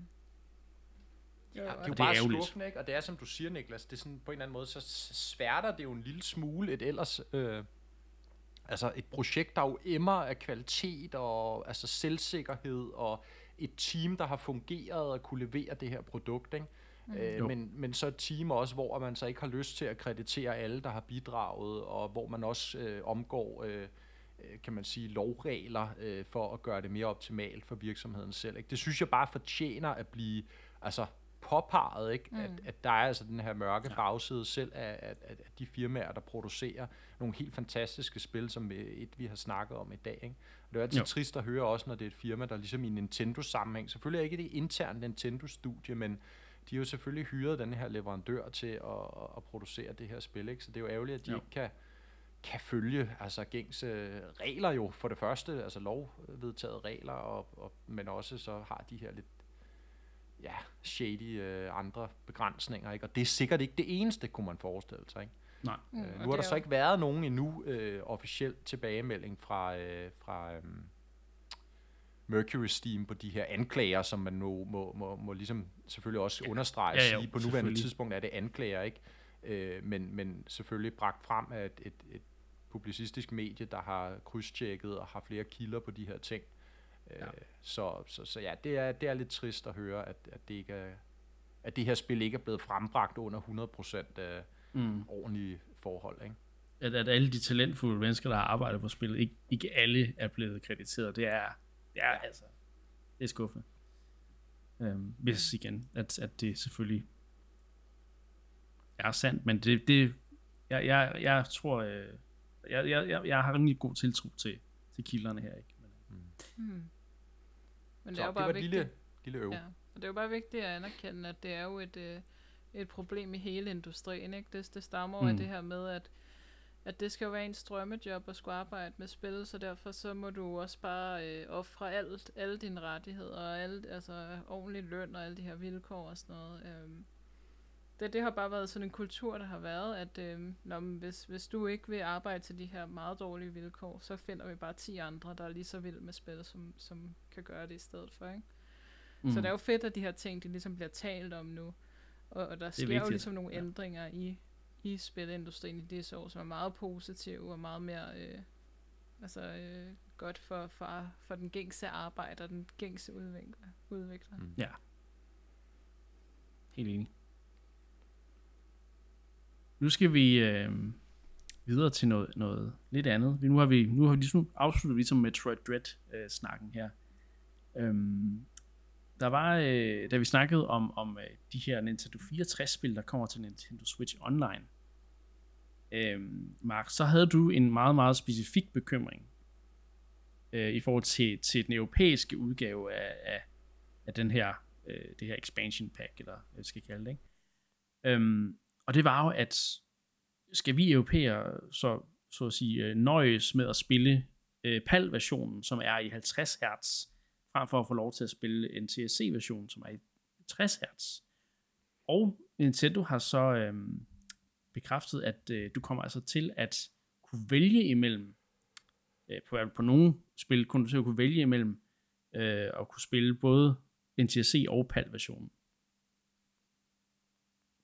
Jo, Ja, det er jo det er bare ærgerligt. skuffende, ikke? Og det er, som du siger, Niklas, det er sådan, på en eller anden måde, så sværter det jo en lille smule et ellers... Øh, altså et projekt, der jo emmer af kvalitet og altså selvsikkerhed og et team, der har fungeret og kunne levere det her produkt, ikke? Øh, Jo. men, men så et team også, hvor man så ikke har lyst til at kreditere alle, der har bidraget, og hvor man også øh, omgår, øh, øh, kan man sige, lovregler øh, for at gøre det mere optimalt for virksomheden selv. Ikke? Det synes jeg bare fortjener at blive altså, påpeget, ikke? Mm. At, at der er altså den her mørke ja. bagside selv af, af, af af de firmaer, der producerer nogle helt fantastiske spil, som et vi har snakket om i dag. Ikke? Og det er jo altid Jo. trist at høre også, når det er et firma, der ligesom i Nintendo-sammenhæng, selvfølgelig er ikke det internt Nintendo-studie, men de har jo selvfølgelig hyret den her leverandør til at, at, at producere det her spil, ikke? så det er jo ærgerligt, at de jo. ikke kan, kan følge altså gængse regler jo for det første, altså lovvedtaget regler, og, og, men også så har de her lidt ja, shady øh, andre begrænsninger, ikke? og det er sikkert ikke det eneste, kunne man forestille sig. Ikke? nej. Mm, Øh, nu har der er så ikke været nogen endnu øh, officiel tilbagemelding fra, øh, fra øh, Mercury Steam på de her anklager, som man nu må, må, må ligesom selvfølgelig også understrege Ja, ja, jo, sige. På nuværende tidspunkt er det anklager, ikke? Øh, men, men selvfølgelig bragt frem af et, et, et publicistisk medie, der har krydstjekket og har flere kilder på de her ting. Øh, Ja. så, så, så ja, det er, det er lidt trist at høre, at, at, det ikke er, at det her spil ikke er blevet frembragt under 100% af Mm. ordentlige forhold. Ikke? At, at alle de talentfulde mennesker, der har arbejdet på spillet, ikke, ikke alle er blevet krediteret. Det er, det er altså, det er skuffende. Øhm, hvis igen, at, at det selvfølgelig er sandt, men det, det jeg, jeg, jeg tror, øh, jeg, jeg, jeg, jeg har rimelig god tiltro til, til kilderne her, ikke? Men, Mm. Men det Så er jo det bare var et vigtigt. lille, lille øv. Ja, og det er jo bare vigtigt at anerkende, at det er jo et, øh, et problem i hele industrien. Ikke? Det, det stammer mm. af Mm. det her med, at, at det skal jo være en drømmejob at skulle arbejde med spil, så derfor så må du også bare øh, ofre alt, alle dine rettigheder, og alle, altså ordentlig løn og alle de her vilkår og sådan noget. Øhm, det, det har bare været sådan en kultur, der har været, at øhm, når, hvis, hvis du ikke vil arbejde til de her meget dårlige vilkår, så finder vi bare 10 andre, der er lige så vilde med spil, som, som kan gøre det i stedet for. Ikke? Mm. Så det er jo fedt, at de her ting, de ligesom bliver talt om nu. Og, og der sker jo ligesom nogle ja. ændringer i, i spilindustrien i disse år, som er meget positive og meget mere øh, altså, øh, godt for, for, for den gængse arbejder, den gængse udvikler. udvikler. Mm. Ja. Helt enig. Nu skal vi øh, videre til noget, noget lidt andet. Nu har vi nu har vi ligesom afsluttet ligesom Metroid Dread øh, snakken her. Øhm, der var øh, da vi snakkede om om øh, de her Nintendo 64 spil der kommer til Nintendo Switch Online. øh, Mark, så havde du en meget meget specifik bekymring øh, i forhold til til den europæiske udgave af, af, af den her øh, det her expansion pack eller hvad jeg skal kalde det. Ikke? Øhm, og det var jo at skal vi europæere så, så at sige øh, nøjes med at spille øh, PAL-versionen, som er i 50 Hz, frem for at få lov til at spille en TSC-version, som er i 60 Hz. Og Nintendo har så øh, bekræftet, at øh, du kommer altså til at kunne vælge imellem, øh, på, på nogle spil kunne du til at kunne vælge imellem øh, at kunne spille både NTSC og PAL-versionen.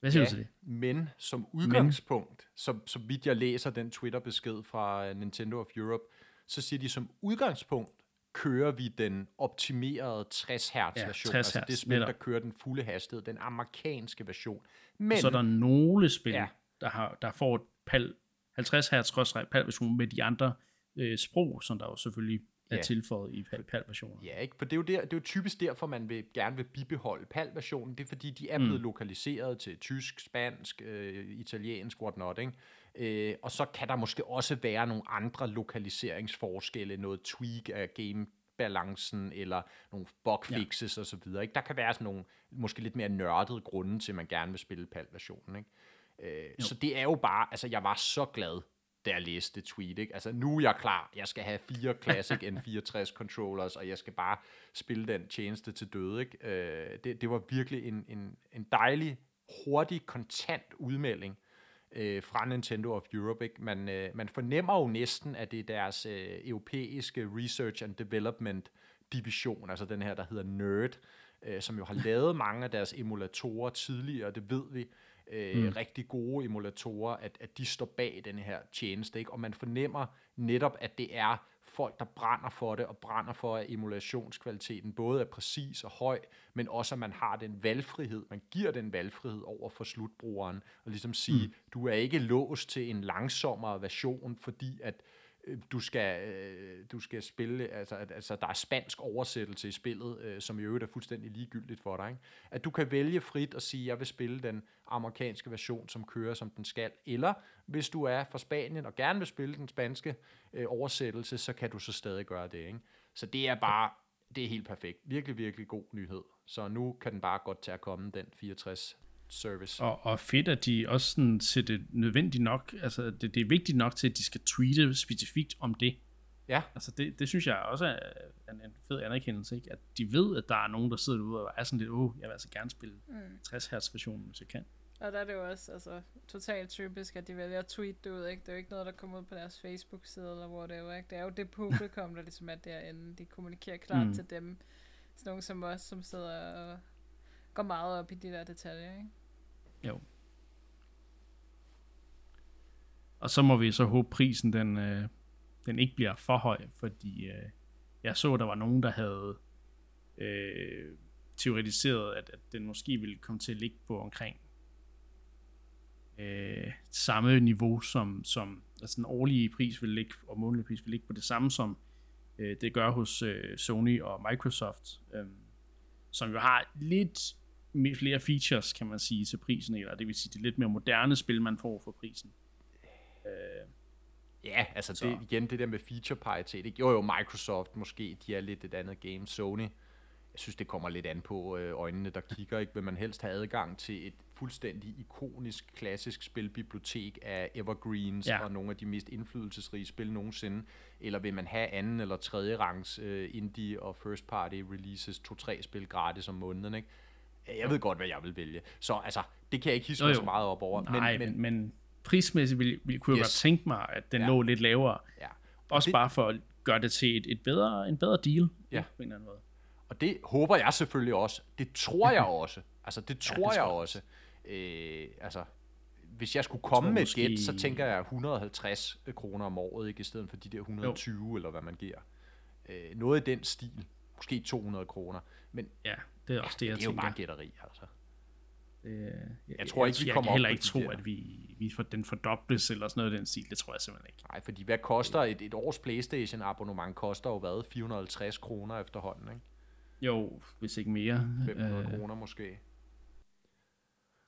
Hvad siger Ja. du til det? Men som udgangspunkt, som, som vidt jeg læser den Twitter-besked fra øh, Nintendo of Europe, så siger de som udgangspunkt, kører vi den optimerede 60 Hz Ja, version, 60 altså det spil, der kører den fulde hastighed, den amerikanske version. Men, Så er der nogle spil, Ja. ja. der, har, der får et PAL, 50 Hz PAL version med de andre øh, sprog, som der jo selvfølgelig er Ja. tilføjet i PAL, PAL versionen. Ja, ikke? for det er, jo der, det er jo typisk derfor, man vil, gerne vil bibeholde PAL-versionen. Det er fordi, de er blevet mm. lokaliseret til tysk, spansk, øh, italiensk, whatnot. Ikke? Øh, og så kan der måske også være nogle andre lokaliseringsforskelle, noget tweak af gamebalancen, eller nogle bugfixes ja. osv. Ikke? Der kan være sådan nogle måske lidt mere nørdede grunde til, at man gerne vil spille PAL-versionen. Ikke? Øh, så det er jo bare, altså jeg var så glad, da jeg læste det tweet. Ikke? Altså nu er jeg klar, jeg skal have fire <laughs> Classic N64 controllers, og jeg skal bare spille den tjeneste til døde. Ikke? Øh, det, det var virkelig en, en, en dejlig, hurtig, kontant udmelding øh, fra Nintendo of Europe. Ikke? Man, øh, man fornemmer jo næsten, at det er deres øh, europæiske Research and Development division, altså den her, der hedder NERD, øh, som jo har <laughs> lavet mange af deres emulatorer tidligere, det ved vi, øh, mm. rigtig gode emulatorer, at, at de står bag den her tjeneste, ikke? og man fornemmer netop, at det er folk, der brænder for det, og brænder for, at emulationskvaliteten både er præcis og høj, men også, at man har den valgfrihed, man giver den valgfrihed over for slutbrugeren, og ligesom sige, mm. du er ikke låst til en langsommere version, fordi at Øh, du skal, øh, du skal spille, altså, at, altså der er spansk oversættelse i spillet, øh, som i øvrigt er fuldstændig ligegyldigt for dig. Ikke? At du kan vælge frit og sige, jeg vil spille den amerikanske version, som kører som den skal, eller hvis du er fra Spanien og gerne vil spille den spanske øh, oversættelse, så kan du så stadig gøre det. Ikke? Så det er bare, det er helt perfekt. Virkelig, virkelig god nyhed. Så nu kan den bare godt tage at komme, den 64 service. Og, og fedt, at de også sådan ser det nødvendigt nok, altså det, det er vigtigt nok til, at de skal tweete specifikt om det. Ja. Altså det, det synes jeg også er en, en fed anerkendelse, ikke? at de ved, at der er nogen, der sidder derude og er sådan lidt, åh, oh, jeg vil altså gerne spille mm. 60 Hz versionen, hvis jeg kan. Og der er det jo også altså, totalt typisk, at de vælger at tweete det ud. Ikke? Det er jo ikke noget, der kommer ud på deres Facebook-side, eller hvor det er. Ikke? Det er jo det publikum, der ligesom er derinde. De kommunikerer klart mm. til dem. Sådan nogle som os, som sidder og går meget op i de der detaljer. Ikke? Jo. Og så må vi så håbe, prisen den, øh, den ikke bliver for høj, fordi øh, jeg så, der var nogen, der havde øh, teoretiseret, at, at den måske ville komme til at ligge på omkring øh, samme niveau, som, som altså den årlige pris vil ligge, og månedlige pris vil ligge på det samme, som øh, det gør hos øh, Sony og Microsoft, øh, som jo har lidt flere features, kan man sige, til prisen, eller det vil sige, det lidt mere moderne spil, man får for prisen. Øh, ja, altså det, igen, det der med feature paritet, ikke? Jo jo, Microsoft måske, de er lidt et andet game. Sony, jeg synes, det kommer lidt an på øh, øjnene, der kigger, ikke? Vil man helst have adgang til et fuldstændig ikonisk, klassisk spilbibliotek af evergreens ja. og nogle af de mest indflydelsesrige spil nogensinde, eller vil man have anden eller tredje rangs øh, indie og first party releases, to-tre spil gratis om måneden, ikke? Jeg ved godt, hvad jeg vil vælge. Så altså, det kan jeg ikke hisse mig så meget op over. Nej, men, men, men prismæssigt vil, vil, kunne yes. jeg godt tænke mig, at den ja. lå lidt lavere. Ja. Også det, bare for at gøre det til et, et bedre, en bedre deal. Ja. På en eller anden måde. Og det håber jeg selvfølgelig også. Det tror jeg <laughs> også. Altså, det tror ja, det jeg tror også. Øh, altså, hvis jeg skulle komme jeg med måske... et gæt, så tænker jeg 150 kroner om året, ikke i stedet for de der 120, jo. eller hvad man giver. Øh, noget i den stil. Måske 200 kroner. Men ja, det er også ja, det, jeg det er tænker. jo bare gætteri, altså. Det, jeg, jeg tror ikke, jeg, vi kommer Jeg kan heller ikke tro, at vi, vi får den fordobles eller sådan noget den stil. Det tror jeg simpelthen ikke. Nej, fordi hvad koster et, et års Playstation abonnement koster jo hvad? 450 kroner efterhånden, ikke? Jo, hvis ikke mere. 500 øh, kroner måske.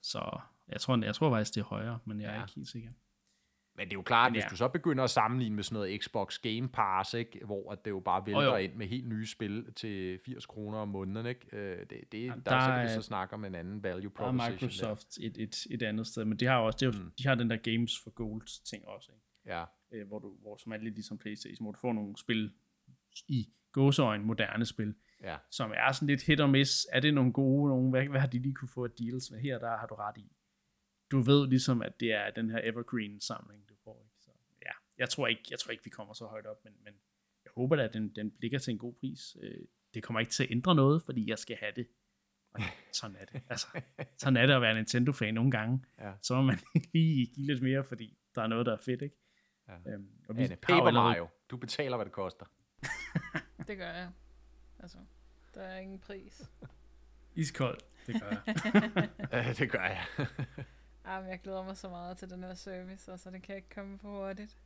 Så jeg tror, jeg tror faktisk, det er højere, men jeg ja. er ikke helt sikker. Men det er jo klart, ja. hvis du så begynder at sammenligne med sådan noget Xbox Game Pass, ikke, hvor at det jo bare vælter oh, jo. ind med helt nye spil til 80 kroner om måneden, ikke? det, det, ja, der, der så kan vi så snakke om en anden value proposition. Der er Microsoft et, et, et andet sted, men det har også, det er jo, mm. de har den der Games for Gold ting også, ikke? Ja. Øh, hvor, du, hvor som er lidt ligesom Playstation, hvor du får nogle spil i gåseøjne moderne spil, ja. som er sådan lidt hit og miss. Er det nogle gode, nogle, hvad, hvad har de lige kunne få af deals med? Her der har du ret i. Du ved ligesom, at det er den her evergreen-samling, du får. Ikke? Så, ja, jeg tror, ikke, jeg tror ikke, vi kommer så højt op, men, men jeg håber da, at den, den ligger til en god pris. Øh, det kommer ikke til at ændre noget, fordi jeg skal have det. Og sådan er det. Altså, sådan er det at være Nintendo-fan nogle gange. Ja. Så må man <laughs> lige give lidt mere, fordi der er noget, der er fedt, ikke? Ja. Øhm, og vi Anne, Paper allerede... Mario. Du betaler, hvad det koster. <laughs> <laughs> det gør jeg. Altså, der er ingen pris. Iskoldt, det gør jeg. Det gør jeg. Ej, men jeg glæder mig så meget til den her service, og så det kan ikke komme for hurtigt.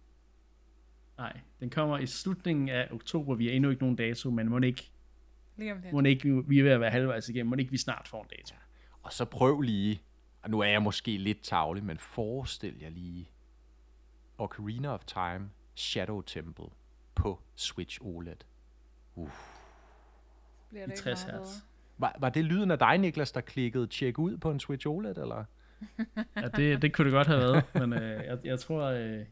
Nej, den kommer i slutningen af oktober. Vi har endnu ikke nogen dato, men må ikke, Lige om lidt. må ikke vi er ved at være halvvejs igennem. Må ikke vi snart får en dato. Og så prøv lige, og nu er jeg måske lidt tavlig, men forestil jer lige Ocarina of Time Shadow Temple på Switch OLED. Bliver I det ikke 60 meget hertz. bedre? Var, var det lyden af dig, Niklas, der klikkede tjek ud på en Switch OLED, eller? Ja, det, det kunne det godt have været, men øh, jeg, jeg tror, øh,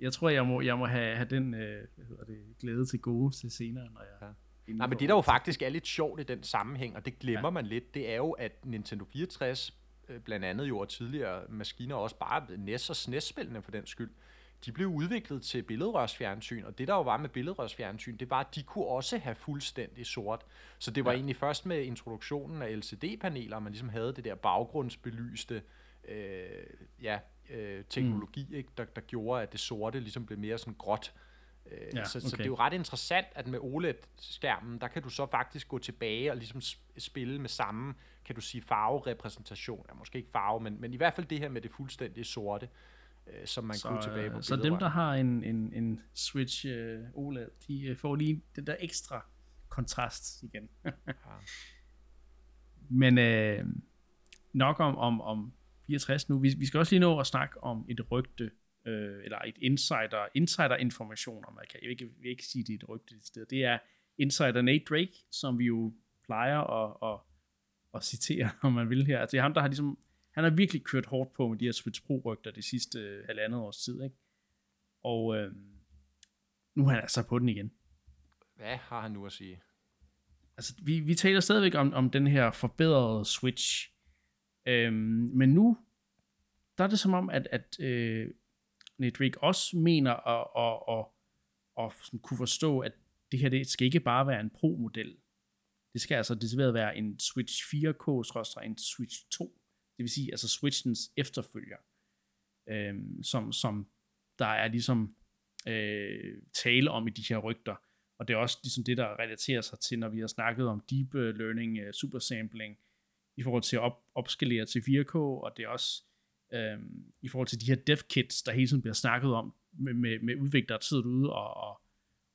jeg tror, jeg må, jeg må have, have den øh, hvad hedder det, glæde til gode til senere, når jeg... Ja. Nej, men det der jo faktisk er lidt sjovt i den sammenhæng, og det glemmer Ja. man lidt, det er jo, at Nintendo 64, øh, blandt andet jo og tidligere maskiner, også bare NES og SNES-spillene for den skyld, de blev udviklet til billedrørsfjernsyn, og det der jo var med billedrørsfjernsyn, det var, at de kunne også have fuldstændig sort. Så det var ja. egentlig først med introduktionen af LCD-paneler, man ligesom havde det der baggrundsbelyste øh, ja, øh, teknologi, mm. ikke, der, der gjorde, at det sorte ligesom blev mere sådan gråt. Øh, Ja, ja, så, så okay. det er jo ret interessant, at med OLED-skærmen, der kan du så faktisk gå tilbage og ligesom sp- spille med samme, kan du sige, farverepræsentation. Ja, måske ikke farve, men, men i hvert fald det her med det fuldstændig sorte, øh, som man så, kunne tilbage på øh, så dem, der har en, en, en Switch øh, OLED, de øh, får lige den der ekstra kontrast igen. <laughs> Men øh, nok om, om, om 64 nu. Vi, vi skal også lige nå at snakke om et rygte, øh, eller et insider, insider-information, om jeg kan jeg ikke, jeg vil ikke sige, det er et rygte et sted. Det er insider Nate Drake, som vi jo plejer at, at, at citere, <laughs> om man vil her. Altså, det er ham, der har ligesom, han har virkelig kørt hårdt på med de her Switch Pro-rygter de sidste øh, halvandet års tid, ikke? Og øh, nu er han altså på den igen. Hvad har han nu at sige? altså, vi, vi taler stadigvæk om, om den her forbedrede Switch. Øhm, men nu, der er det som om, at, at øh, Nate Drake også mener at, at, at, at sådan kunne forstå, at det her det skal ikke bare være en Pro-model. Det skal altså decideret være en Switch 4K, en Switch 2. Det vil sige, altså Switchens efterfølger. Øhm, som, som der er ligesom øh, tale om i de her rygter. Og det er også ligesom det, der relaterer sig til, når vi har snakket om deep øh, learning, øh, uh, supersampling, i forhold til at op, opskalere til 4K, og det er også øhm, i forhold til de her dev kits, der hele tiden bliver snakket om, med, med, med udviklere, der sidder derude og, og,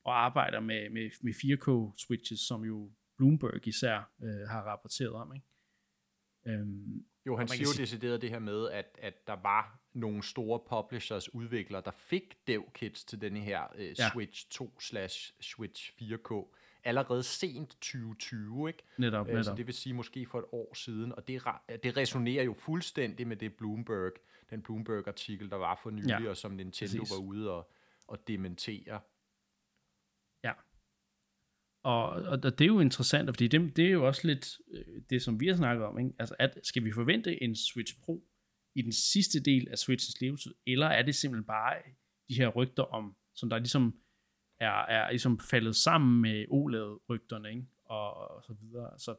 og arbejder med, med, med 4K switches, som jo Bloomberg især øh, har rapporteret om. Ikke? Øhm, Jo, han siger jo decideret det her med, at, at der var nogle store publishers, udviklere, der fik dev-kits til denne her øh, Ja. Switch 2 slash Switch 4K allerede sent 2020, ikke? netop, Øh, Så netop. det vil sige måske for et år siden, og det, det resonerer jo fuldstændig med det Bloomberg, den Bloomberg-artikel, der var for nylig, Ja, ja, og som Nintendo præcis. var ude og, og dementere. Og, og, og det er jo interessant, fordi det, det er jo også lidt øh, det, som vi har snakket om. Ikke? Altså, at, skal vi forvente en Switch Pro i den sidste del af Switchens levetid, eller er det simpelthen bare de her rygter om, som der ligesom er, er ligesom faldet sammen med OLED-rygterne, ikke? Og, og så videre. Så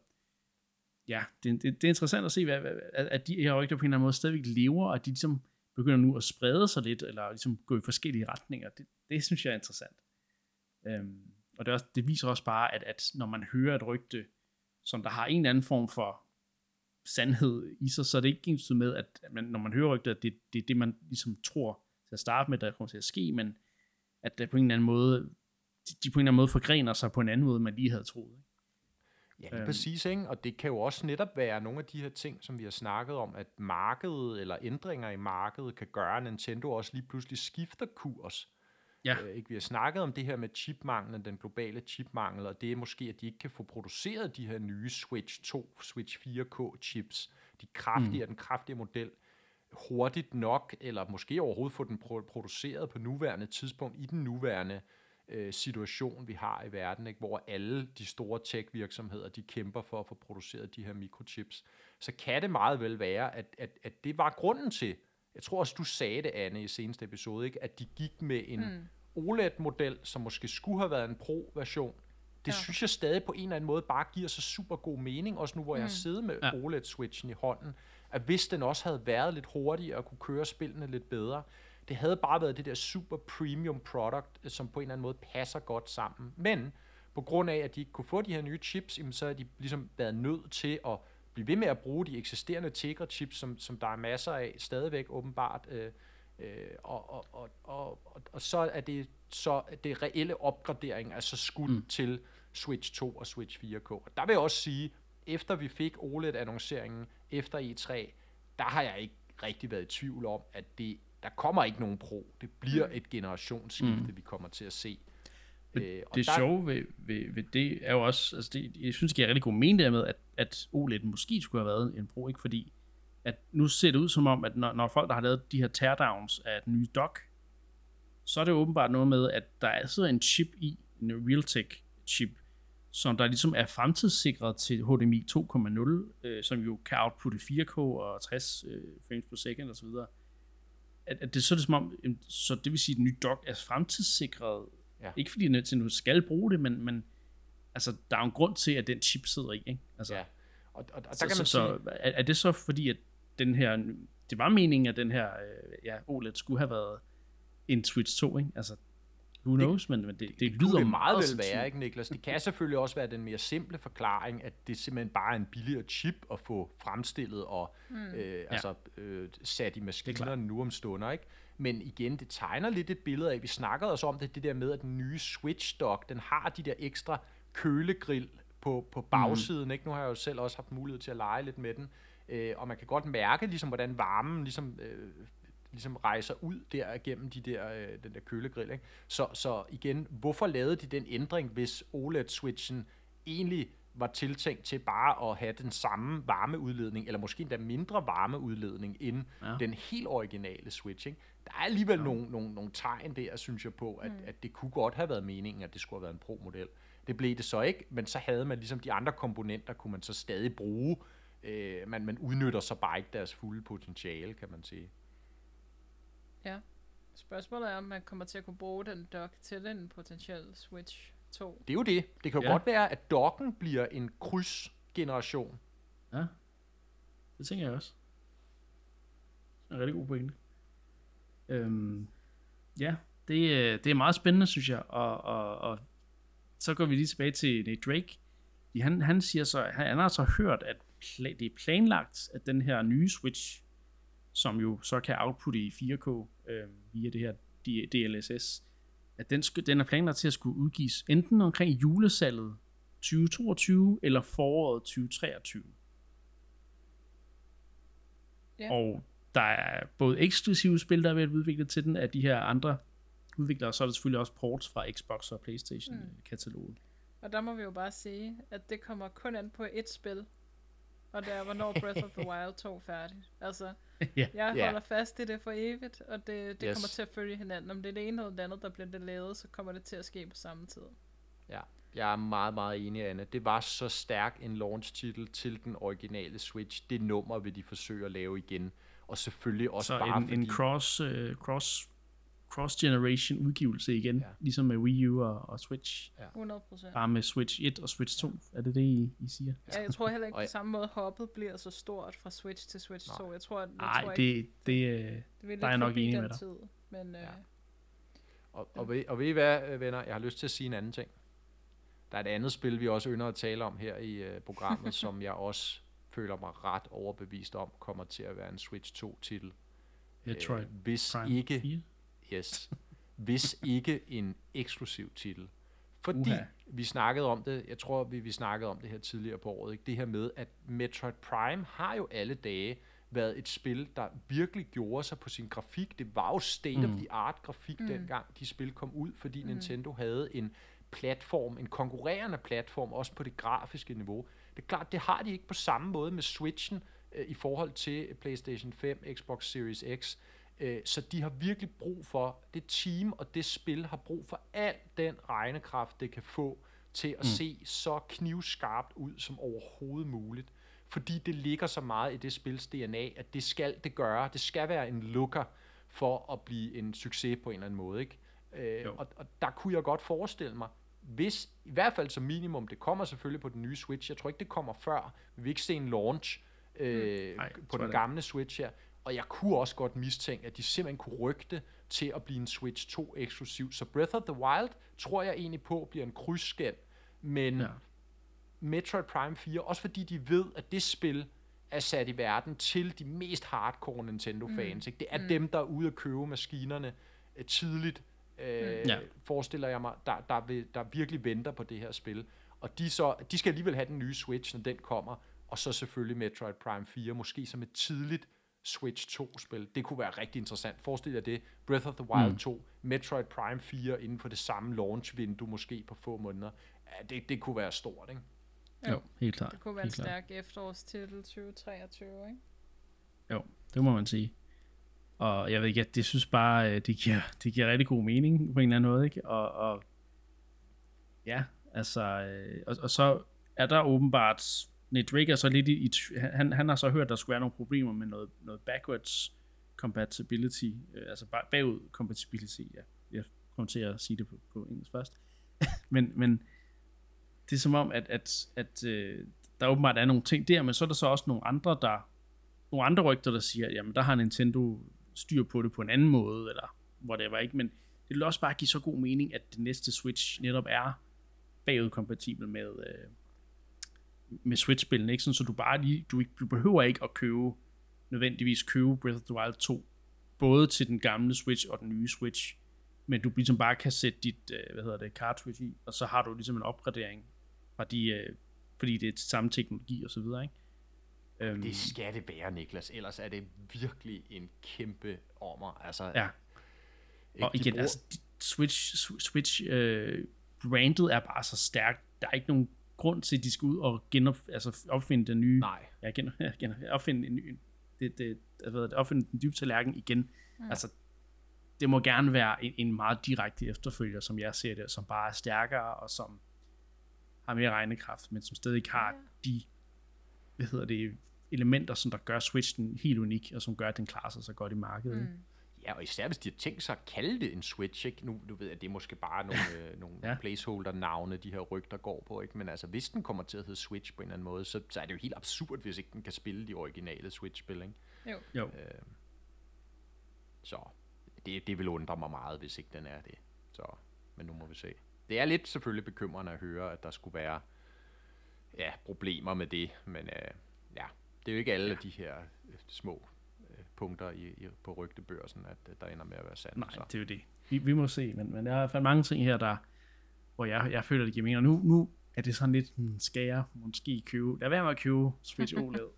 ja, det, det, det er interessant at se, hvad, hvad, at, de her rygter på en eller anden måde stadigvæk lever, og at de ligesom begynder nu at sprede sig lidt, eller ligesom gå i forskellige retninger. Det, det synes jeg er interessant. Øhm, og det, er også, det viser også bare, at, at når man hører et rygte, som der har en eller anden form for sandhed i sig, så er det ikke ens med, at at man, når man hører rygter, at det, det er det, man ligesom tror til at starte med, der kommer til at ske, men at det på en eller anden måde, de, på en eller anden måde forgrener sig på en anden måde, man lige havde troet. Ja, lige Øhm. præcis, ikke? og det kan jo også netop være nogle af de her ting, som vi har snakket om, at markedet eller ændringer i markedet kan gøre, at Nintendo også lige pludselig skifter kurs. Ja. Øh, ikke? Vi har snakket om det her med chipmanglen, den globale chipmangel, og det er måske, at de ikke kan få produceret de her nye Switch 2, Switch 4K chips, de kraftige, mm. den kraftige model, hurtigt nok, eller måske overhovedet få den pro- produceret på nuværende tidspunkt, i den nuværende øh, situation, vi har i verden, ikke? hvor alle de store tech-virksomheder, de kæmper for at få produceret de her mikrochips, så kan det meget vel være, at, at, at det var grunden til, jeg tror også, du sagde det, Anne, i seneste episode, ikke? at de gik med en mm. OLED-model, som måske skulle have været en Pro-version. Det Ja. synes jeg stadig på en eller anden måde bare giver så super god mening, også nu hvor mm. jeg har siddet med ja. OLED-switchen i hånden, at hvis den også havde været lidt hurtigere og kunne køre spillene lidt bedre, det havde bare været det der super premium product, som på en eller anden måde passer godt sammen. Men på grund af, at de ikke kunne få de her nye chips, jamen, så har de ligesom været nødt til at blive ved med at bruge de eksisterende Tegra chips, som, som der er masser af stadigvæk åbenbart, øh, øh, og, og, og, og, og, og så er det så det reelle opgradering altså skudt mm. til Switch 2 og Switch 4K. Og der vil jeg også sige, efter vi fik OLED-annonceringen efter E3, der har jeg ikke rigtig været i tvivl om, at det, der kommer ikke nogen Pro. Det bliver mm. et generationsskifte, mm. vi kommer til at se. Øh, og det der... sjove ved, ved, ved det er jo også, altså det, jeg synes, det giver rigtig god mening der med, at, at OLED måske skulle have været en Pro, ikke? Fordi at nu ser det ud som om, at når, når folk, der har lavet de her teardowns af den nye dock, så er det åbenbart noget med, at der er så en chip i, en Realtek chip, som der ligesom er fremtidssikret til HDMI 2.0, øh, som jo kan outputte 4K og 60 øh, frames per second osv. At, at det så er det som om, så det vil sige, at den nye dock er fremtidssikret, ja. ikke fordi Nintendo skal bruge det, men, men altså, der er jo en grund til, at den chip sidder i, ikke? Altså, ja. Og, og, og der så, kan man så, sige... så er, er det så fordi, at den her, det var meningen, at den her øh, ja, OLED skulle have været en Switch 2, ikke? Altså, who knows, det, men, men det, det, det lyder det meget vel være, ikke Niklas? Det kan selvfølgelig også være den mere simple forklaring, at det simpelthen bare er en billigere chip at få fremstillet og mm. øh, ja. altså, øh, sat i maskinerne nu om stunder, ikke? Men igen, det tegner lidt et billede af, vi snakkede også om det, det der med, at den nye Switch dock, den har de der ekstra kølegrill på, på bagsiden, mm. ikke? Nu har jeg jo selv også haft mulighed til at lege lidt med den, øh, og man kan godt mærke, ligesom, hvordan varmen ligesom, øh, ligesom rejser ud der gennem de der, øh, den der kølegrill. Ikke? Så, så igen, hvorfor lavede de den ændring, hvis OLED-switchen egentlig var tiltænkt til bare at have den samme varmeudledning, eller måske endda mindre varmeudledning, end ja. den helt originale Switch. Ikke? Der er alligevel ja. nogle, nogle, nogle tegn der, synes jeg på, at, mm. at det kunne godt have været meningen, at det skulle have været en Pro-model. Det blev det så ikke, men så havde man ligesom de andre komponenter, kunne man så stadig bruge. Øh, man, man udnytter så bare ikke deres fulde potentiale, kan man sige. Ja. Spørgsmålet er, om man kommer til at kunne bruge den dock til en potentiel Switch 2. Det er jo det. Det kan jo ja. godt være, at docken bliver en krydsgeneration. Ja. Det tænker jeg også. Det er en rigtig god pointe. Øhm, ja, det, øh, det er meget spændende, synes jeg. Og, og, og så går vi lige tilbage til Nate Drake. Han, han siger så, han har så hørt, at det er planlagt, at den her nye Switch som jo så kan outputte i 4K øh, via det her DLSS, at den, den er planlagt til at skulle udgives enten omkring julesalget 2022 eller foråret 2023. Ja. Og der er både eksklusive spil, der er ved at udvikle til den, af de her andre udviklere, så er der selvfølgelig også ports fra Xbox og Playstation-katalogen. Mm. Og der må vi jo bare sige, at det kommer kun an på et spil, og det er, hvornår <laughs> Breath of the Wild 2 er færdig. Altså, <laughs> yeah. jeg holder yeah. fast i det for evigt, og det, det yes. kommer til at følge hinanden. Om det er det ene eller det andet, der bliver det lavet, så kommer det til at ske på samme tid. Ja, jeg er meget, meget enig, Anne. Det var så stærk en launch-titel til den originale Switch. Det nummer vil de forsøge at lave igen. Og selvfølgelig også så bare en, fordi... en cross, uh, cross cross-generation udgivelse igen, ja. ligesom med Wii U og, og Switch. Ja. 100%. Bare med Switch 1 og Switch 2. Er det det, I, I siger? Ja, jeg tror heller ikke på samme måde, hoppet bliver så stort fra Switch til Switch 2. Jeg tror, jeg Nej, tror det, ikke, det, det, det der er jeg nok enig med dig. Tid, men, ja. øh, og, og, ved, og ved I hvad, venner? Jeg har lyst til at sige en anden ting. Der er et andet spil, vi også ynder at tale om her i uh, programmet, <laughs> som jeg også føler mig ret overbevist om, kommer til at være en Switch 2-titel. Metroid uh, hvis Prime ikke, 4? Yes. Hvis ikke en eksklusiv titel. Fordi uh-huh. vi snakkede om det, jeg tror, vi, vi snakkede om det her tidligere på året, ikke? det her med, at Metroid Prime har jo alle dage været et spil, der virkelig gjorde sig på sin grafik. Det var jo state-of-the-art mm. grafik, mm. dengang de spil kom ud, fordi mm. Nintendo havde en platform, en konkurrerende platform, også på det grafiske niveau. Det er klart, det har de ikke på samme måde med Switchen øh, i forhold til PlayStation 5, Xbox Series X. Øh, så de har virkelig brug for, det team og det spil har brug for al den regnekraft, det kan få til at mm. se så knivskarpt ud som overhovedet muligt. Fordi det ligger så meget i det spils DNA, at det skal det gøre. Det skal være en looker for at blive en succes på en eller anden måde. Ikke? Øh, og, og der kunne jeg godt forestille mig, hvis, i hvert fald som minimum, det kommer selvfølgelig på den nye Switch, jeg tror ikke, det kommer før, vi vil ikke se en launch øh, mm. Ej, på den gamle Switch her, og jeg kunne også godt mistænke, at de simpelthen kunne rygte til at blive en Switch 2 eksklusiv. Så Breath of the Wild tror jeg egentlig på bliver en krydsscan men Ja. Metroid Prime 4, også fordi de ved, at det spil er sat i verden til de mest hardcore Nintendo-fans. Mm. Det er mm. dem, der er ude at købe maskinerne øh, tidligt, øh, ja. forestiller jeg mig, der, der, vil, der virkelig venter på det her spil. Og de, så, de skal alligevel have den nye Switch, når den kommer, og så selvfølgelig Metroid Prime 4, måske som et tidligt Switch 2-spil. Det kunne være rigtig interessant. Forestil dig det. Breath of the Wild mm. 2, Metroid Prime 4 inden for det samme launch-vindue, måske på få måneder. Ja, det, det kunne være stort, ikke? Jo, helt klart. Det kunne være en helt klart. stærk efterårstitel 2023, ikke? Jo, det må man sige. Og jeg ved ikke, jeg, det synes bare, øh, det giver, det giver rigtig god mening på en eller anden måde, ikke? Og, og ja, altså, øh, og, og så er der åbenbart, Nate Drake er så lidt i, i han, han har så hørt, at der skulle være nogle problemer med noget, noget backwards compatibility, øh, altså bagud compatibility, ja. Jeg kommer til at sige det på, på engelsk først. <laughs> men, men det er som om, at, at, at øh, der åbenbart er nogle ting der, men så er der så også nogle andre, der nogle andre rygter, der siger, at jamen, der har Nintendo styr på det på en anden måde, eller whatever, ikke? Men det vil også bare give så god mening, at det næste Switch netop er bagudkompatibel med, øh, med Switch-spillene, ikke? Sådan, så du bare lige, du, ikke, du behøver ikke at købe, nødvendigvis købe Breath of the Wild 2, både til den gamle Switch og den nye Switch, men du ligesom bare kan sætte dit, øh, hvad hedder det, cartridge i, og så har du ligesom en opgradering fra de, øh, fordi det er samme teknologi og så videre, ikke? Øhm, Det skal det være, Niklas. Ellers er det virkelig en kæmpe ommer. Altså, Ja. ikke, Og igen, bruger- altså, Switch, Sw- Switch øh, brandet er bare så stærkt. Der er ikke nogen grund til, at de skal ud og genop, altså opfinde den nye, Nej. ja, gen, <laughs> gen, opfinde en ny, det, det, ved, det, opfinde den dybe tallerken igen. Mm. Altså, det må gerne være en, en meget direkte efterfølger, som jeg ser det, som bare er stærkere, og som har mere regnekraft, men som stadig har Ja. de, hvad hedder det, elementer, som der gør Switchen helt unik, og som gør, at den klarer sig så godt i markedet. Mm. Ja, og især hvis de har tænkt sig at kalde det en Switch, ikke? Nu, nu ved jeg, det er måske bare nogle, øh, nogle Ja. placeholder-navne, de her rygter går på, ikke? Men altså, hvis den kommer til at hedde Switch på en eller anden måde, så, så er det jo helt absurd, hvis ikke den kan spille de originale Switch-spil, ikke? Jo. Jo, Så det, det vil undre mig meget, hvis ikke den er det. Så, men nu må vi se. Det er lidt selvfølgelig bekymrende at høre, at der skulle være ja, problemer med det, men øh, ja, det er jo ikke alle ja. de her øh, små øh, punkter i, i, på rygtebørsen, at der ender med at være sandt. Nej, så. det er jo det. Vi, vi må se, men, men der er i hvert fald mange ting her, der, hvor jeg, jeg føler, det giver mening. Og nu, nu er det sådan lidt, hmm, skal jeg måske købe, lad være med at købe Switch OLED,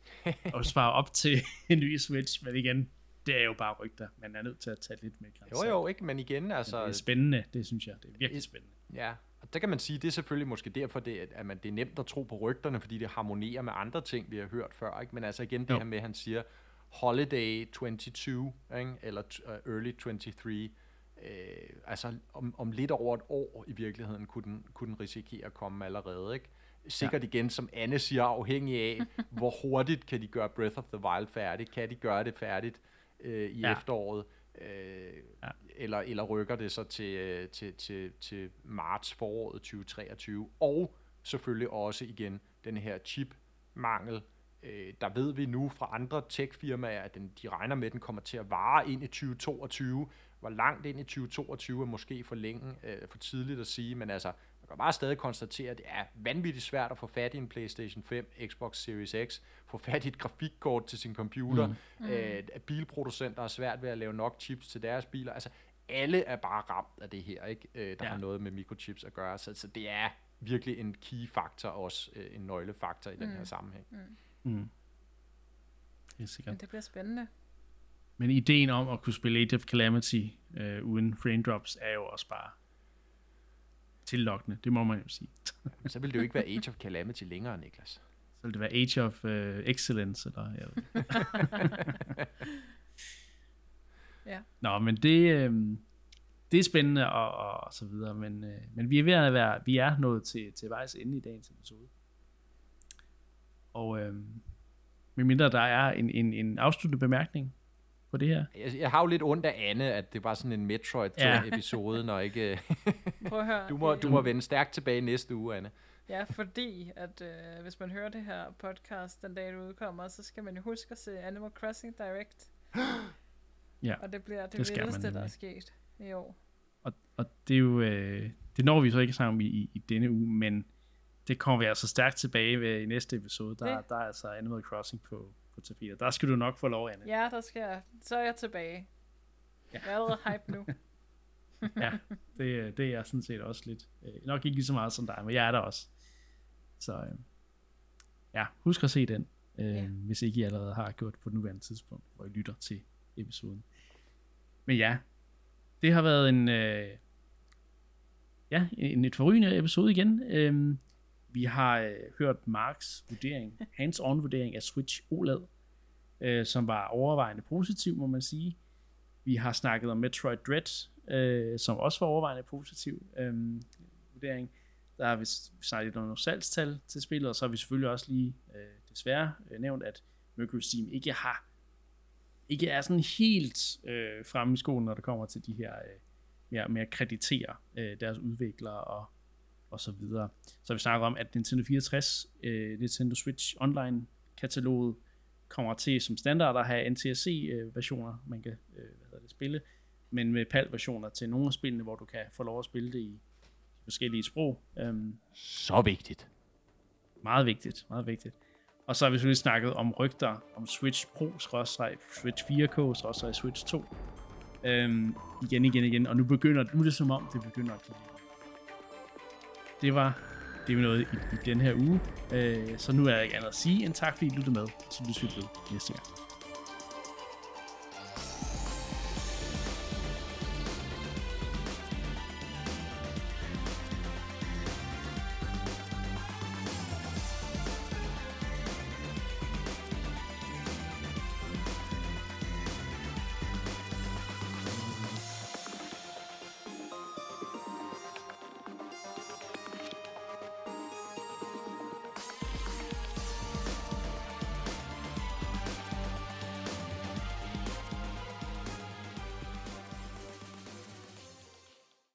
<laughs> og spare op til <laughs> en ny Switch, men igen, det er jo bare rygter. Man er nødt til at tage lidt med grænser. Jo, jo, ikke, men igen, Men altså... det er spændende, det synes jeg. Det er virkelig spændende. Ja, og der kan man sige, det er selvfølgelig måske derfor, det, at- at man, det er nemt at tro på rygterne, fordi det harmonerer med andre ting, vi har hørt før. Ikke? Men altså igen, det Jo. her med, at han siger Holiday 22, ikke? eller uh, Early 23, øh, altså om, om lidt over et år i virkeligheden, kunne den, kunne den risikere at komme allerede. Ikke? Sikkert ja. igen, som Anne siger, afhængig af, <laughs> hvor hurtigt kan de gøre Breath of the Wild færdigt. Kan de gøre det færdigt øh, i Ja. efteråret? Øh, Ja. eller, eller rykker det så til, øh, til, til, til marts foråret 2023. Og selvfølgelig også igen den her chip-mangel. Øh, der ved vi nu fra andre tech-firmaer, at den, de regner med, at den kommer til at vare ind i 2022. Hvor langt ind i 2022 er måske for længe, øh, for tidligt at sige, men altså, man kan bare stadig konstatere, at det er vanvittigt svært at få fat i en PlayStation 5, Xbox Series X, få fat i et grafikkort til sin computer, mm. øh, at bilproducenter har svært ved at lave nok chips til deres biler. Altså, alle er bare ramt af det her, ikke? Øh, der Ja. har noget med mikrochips at gøre. Så, så det er virkelig en key faktor også, øh, en nøglefaktor i den her sammenhæng. Mm. Det er sikkert. Men det bliver spændende. Men ideen om at kunne spille Age of Calamity øh, uden frame drops er jo også bare tillokkende. Det må man jo sige. Så vil det jo ikke være Age of Calamity længere, Niklas. <laughs> Så vil det være Age of øh, Excellence, eller jeg ved. <laughs> Ja. Nå, men det, øh, det er spændende og, og, og så videre, men, øh, men vi er ved at være, vi er nået til, til vejs ende i dagens episode. Og øh, medmindre der er en, en, en afsluttende bemærkning på det her. Jeg, jeg har jo lidt ondt af Anne, at det var sådan en Metroid-episode, når ikke... <laughs> Prøv at høre. du, må, øh, du må vende stærkt tilbage næste uge, Anne. Ja, fordi at øh, hvis man hører det her podcast den dag, det udkommer, så skal man jo huske at se Animal Crossing Direct. <gasps> Ja, Og det bliver det, det vildeste, der er sket i år. Og, og det er jo, øh, det når vi så ikke sammen i, i, i denne uge, men det kommer vi altså stærkt tilbage ved i næste episode. Der, Det- der er altså Animal Crossing på, på tapetet. Der skal du nok få lov, Anne. Ja, der skal jeg. Så er jeg tilbage. Ja. Jeg er allerede hype nu. <laughs> ja det, det er jeg sådan set også lidt. Øh, nok ikke lige så meget som dig, men jeg er der også. Så øh, ja, husk at se den, øh, Ja. hvis ikke I allerede har gjort på det nuværende tidspunkt, hvor I lytter til episoden. Men ja, det har været en, øh, ja, en et forrygende episode igen. Øh, vi har øh, hørt Marks vurdering, hands-on vurdering af Switch OLED, øh, som var overvejende positiv, må man sige. Vi har snakket om Metroid Dread, øh, som også var overvejende positiv øh, vurdering. Der har vi snakket lidt om nogle salgstal til spillet, og så har vi selvfølgelig også lige øh, desværre øh, nævnt, at Mercury Steam ikke har ikke er sådan helt øh, fremme i skolen, når det kommer til de her øh, mere, mere kreditere øh, deres udviklere og, og så videre. Så vi snakket om, at Nintendo 64, øh, Nintendo Switch Online kataloget kommer til som standard at have NTSC-versioner, man kan øh, hvad hedder det, spille, men med PAL-versioner til nogle af spillene, hvor du kan få lov at spille det i forskellige sprog. Øhm, Så vigtigt. meget vigtigt, meget vigtigt. Og så har vi selvfølgelig snakket om rygter om Switch Pro, Switch 4K, skråstreg, Switch 2. Øhm, igen, igen, igen. Og nu begynder nu er det som om, det begynder at glide. Det var det, vi nåede i, i den her uge. Øh, så nu er der ikke andet at sige end tak, fordi I lyttede med. Så lyttes vi ved næste gang.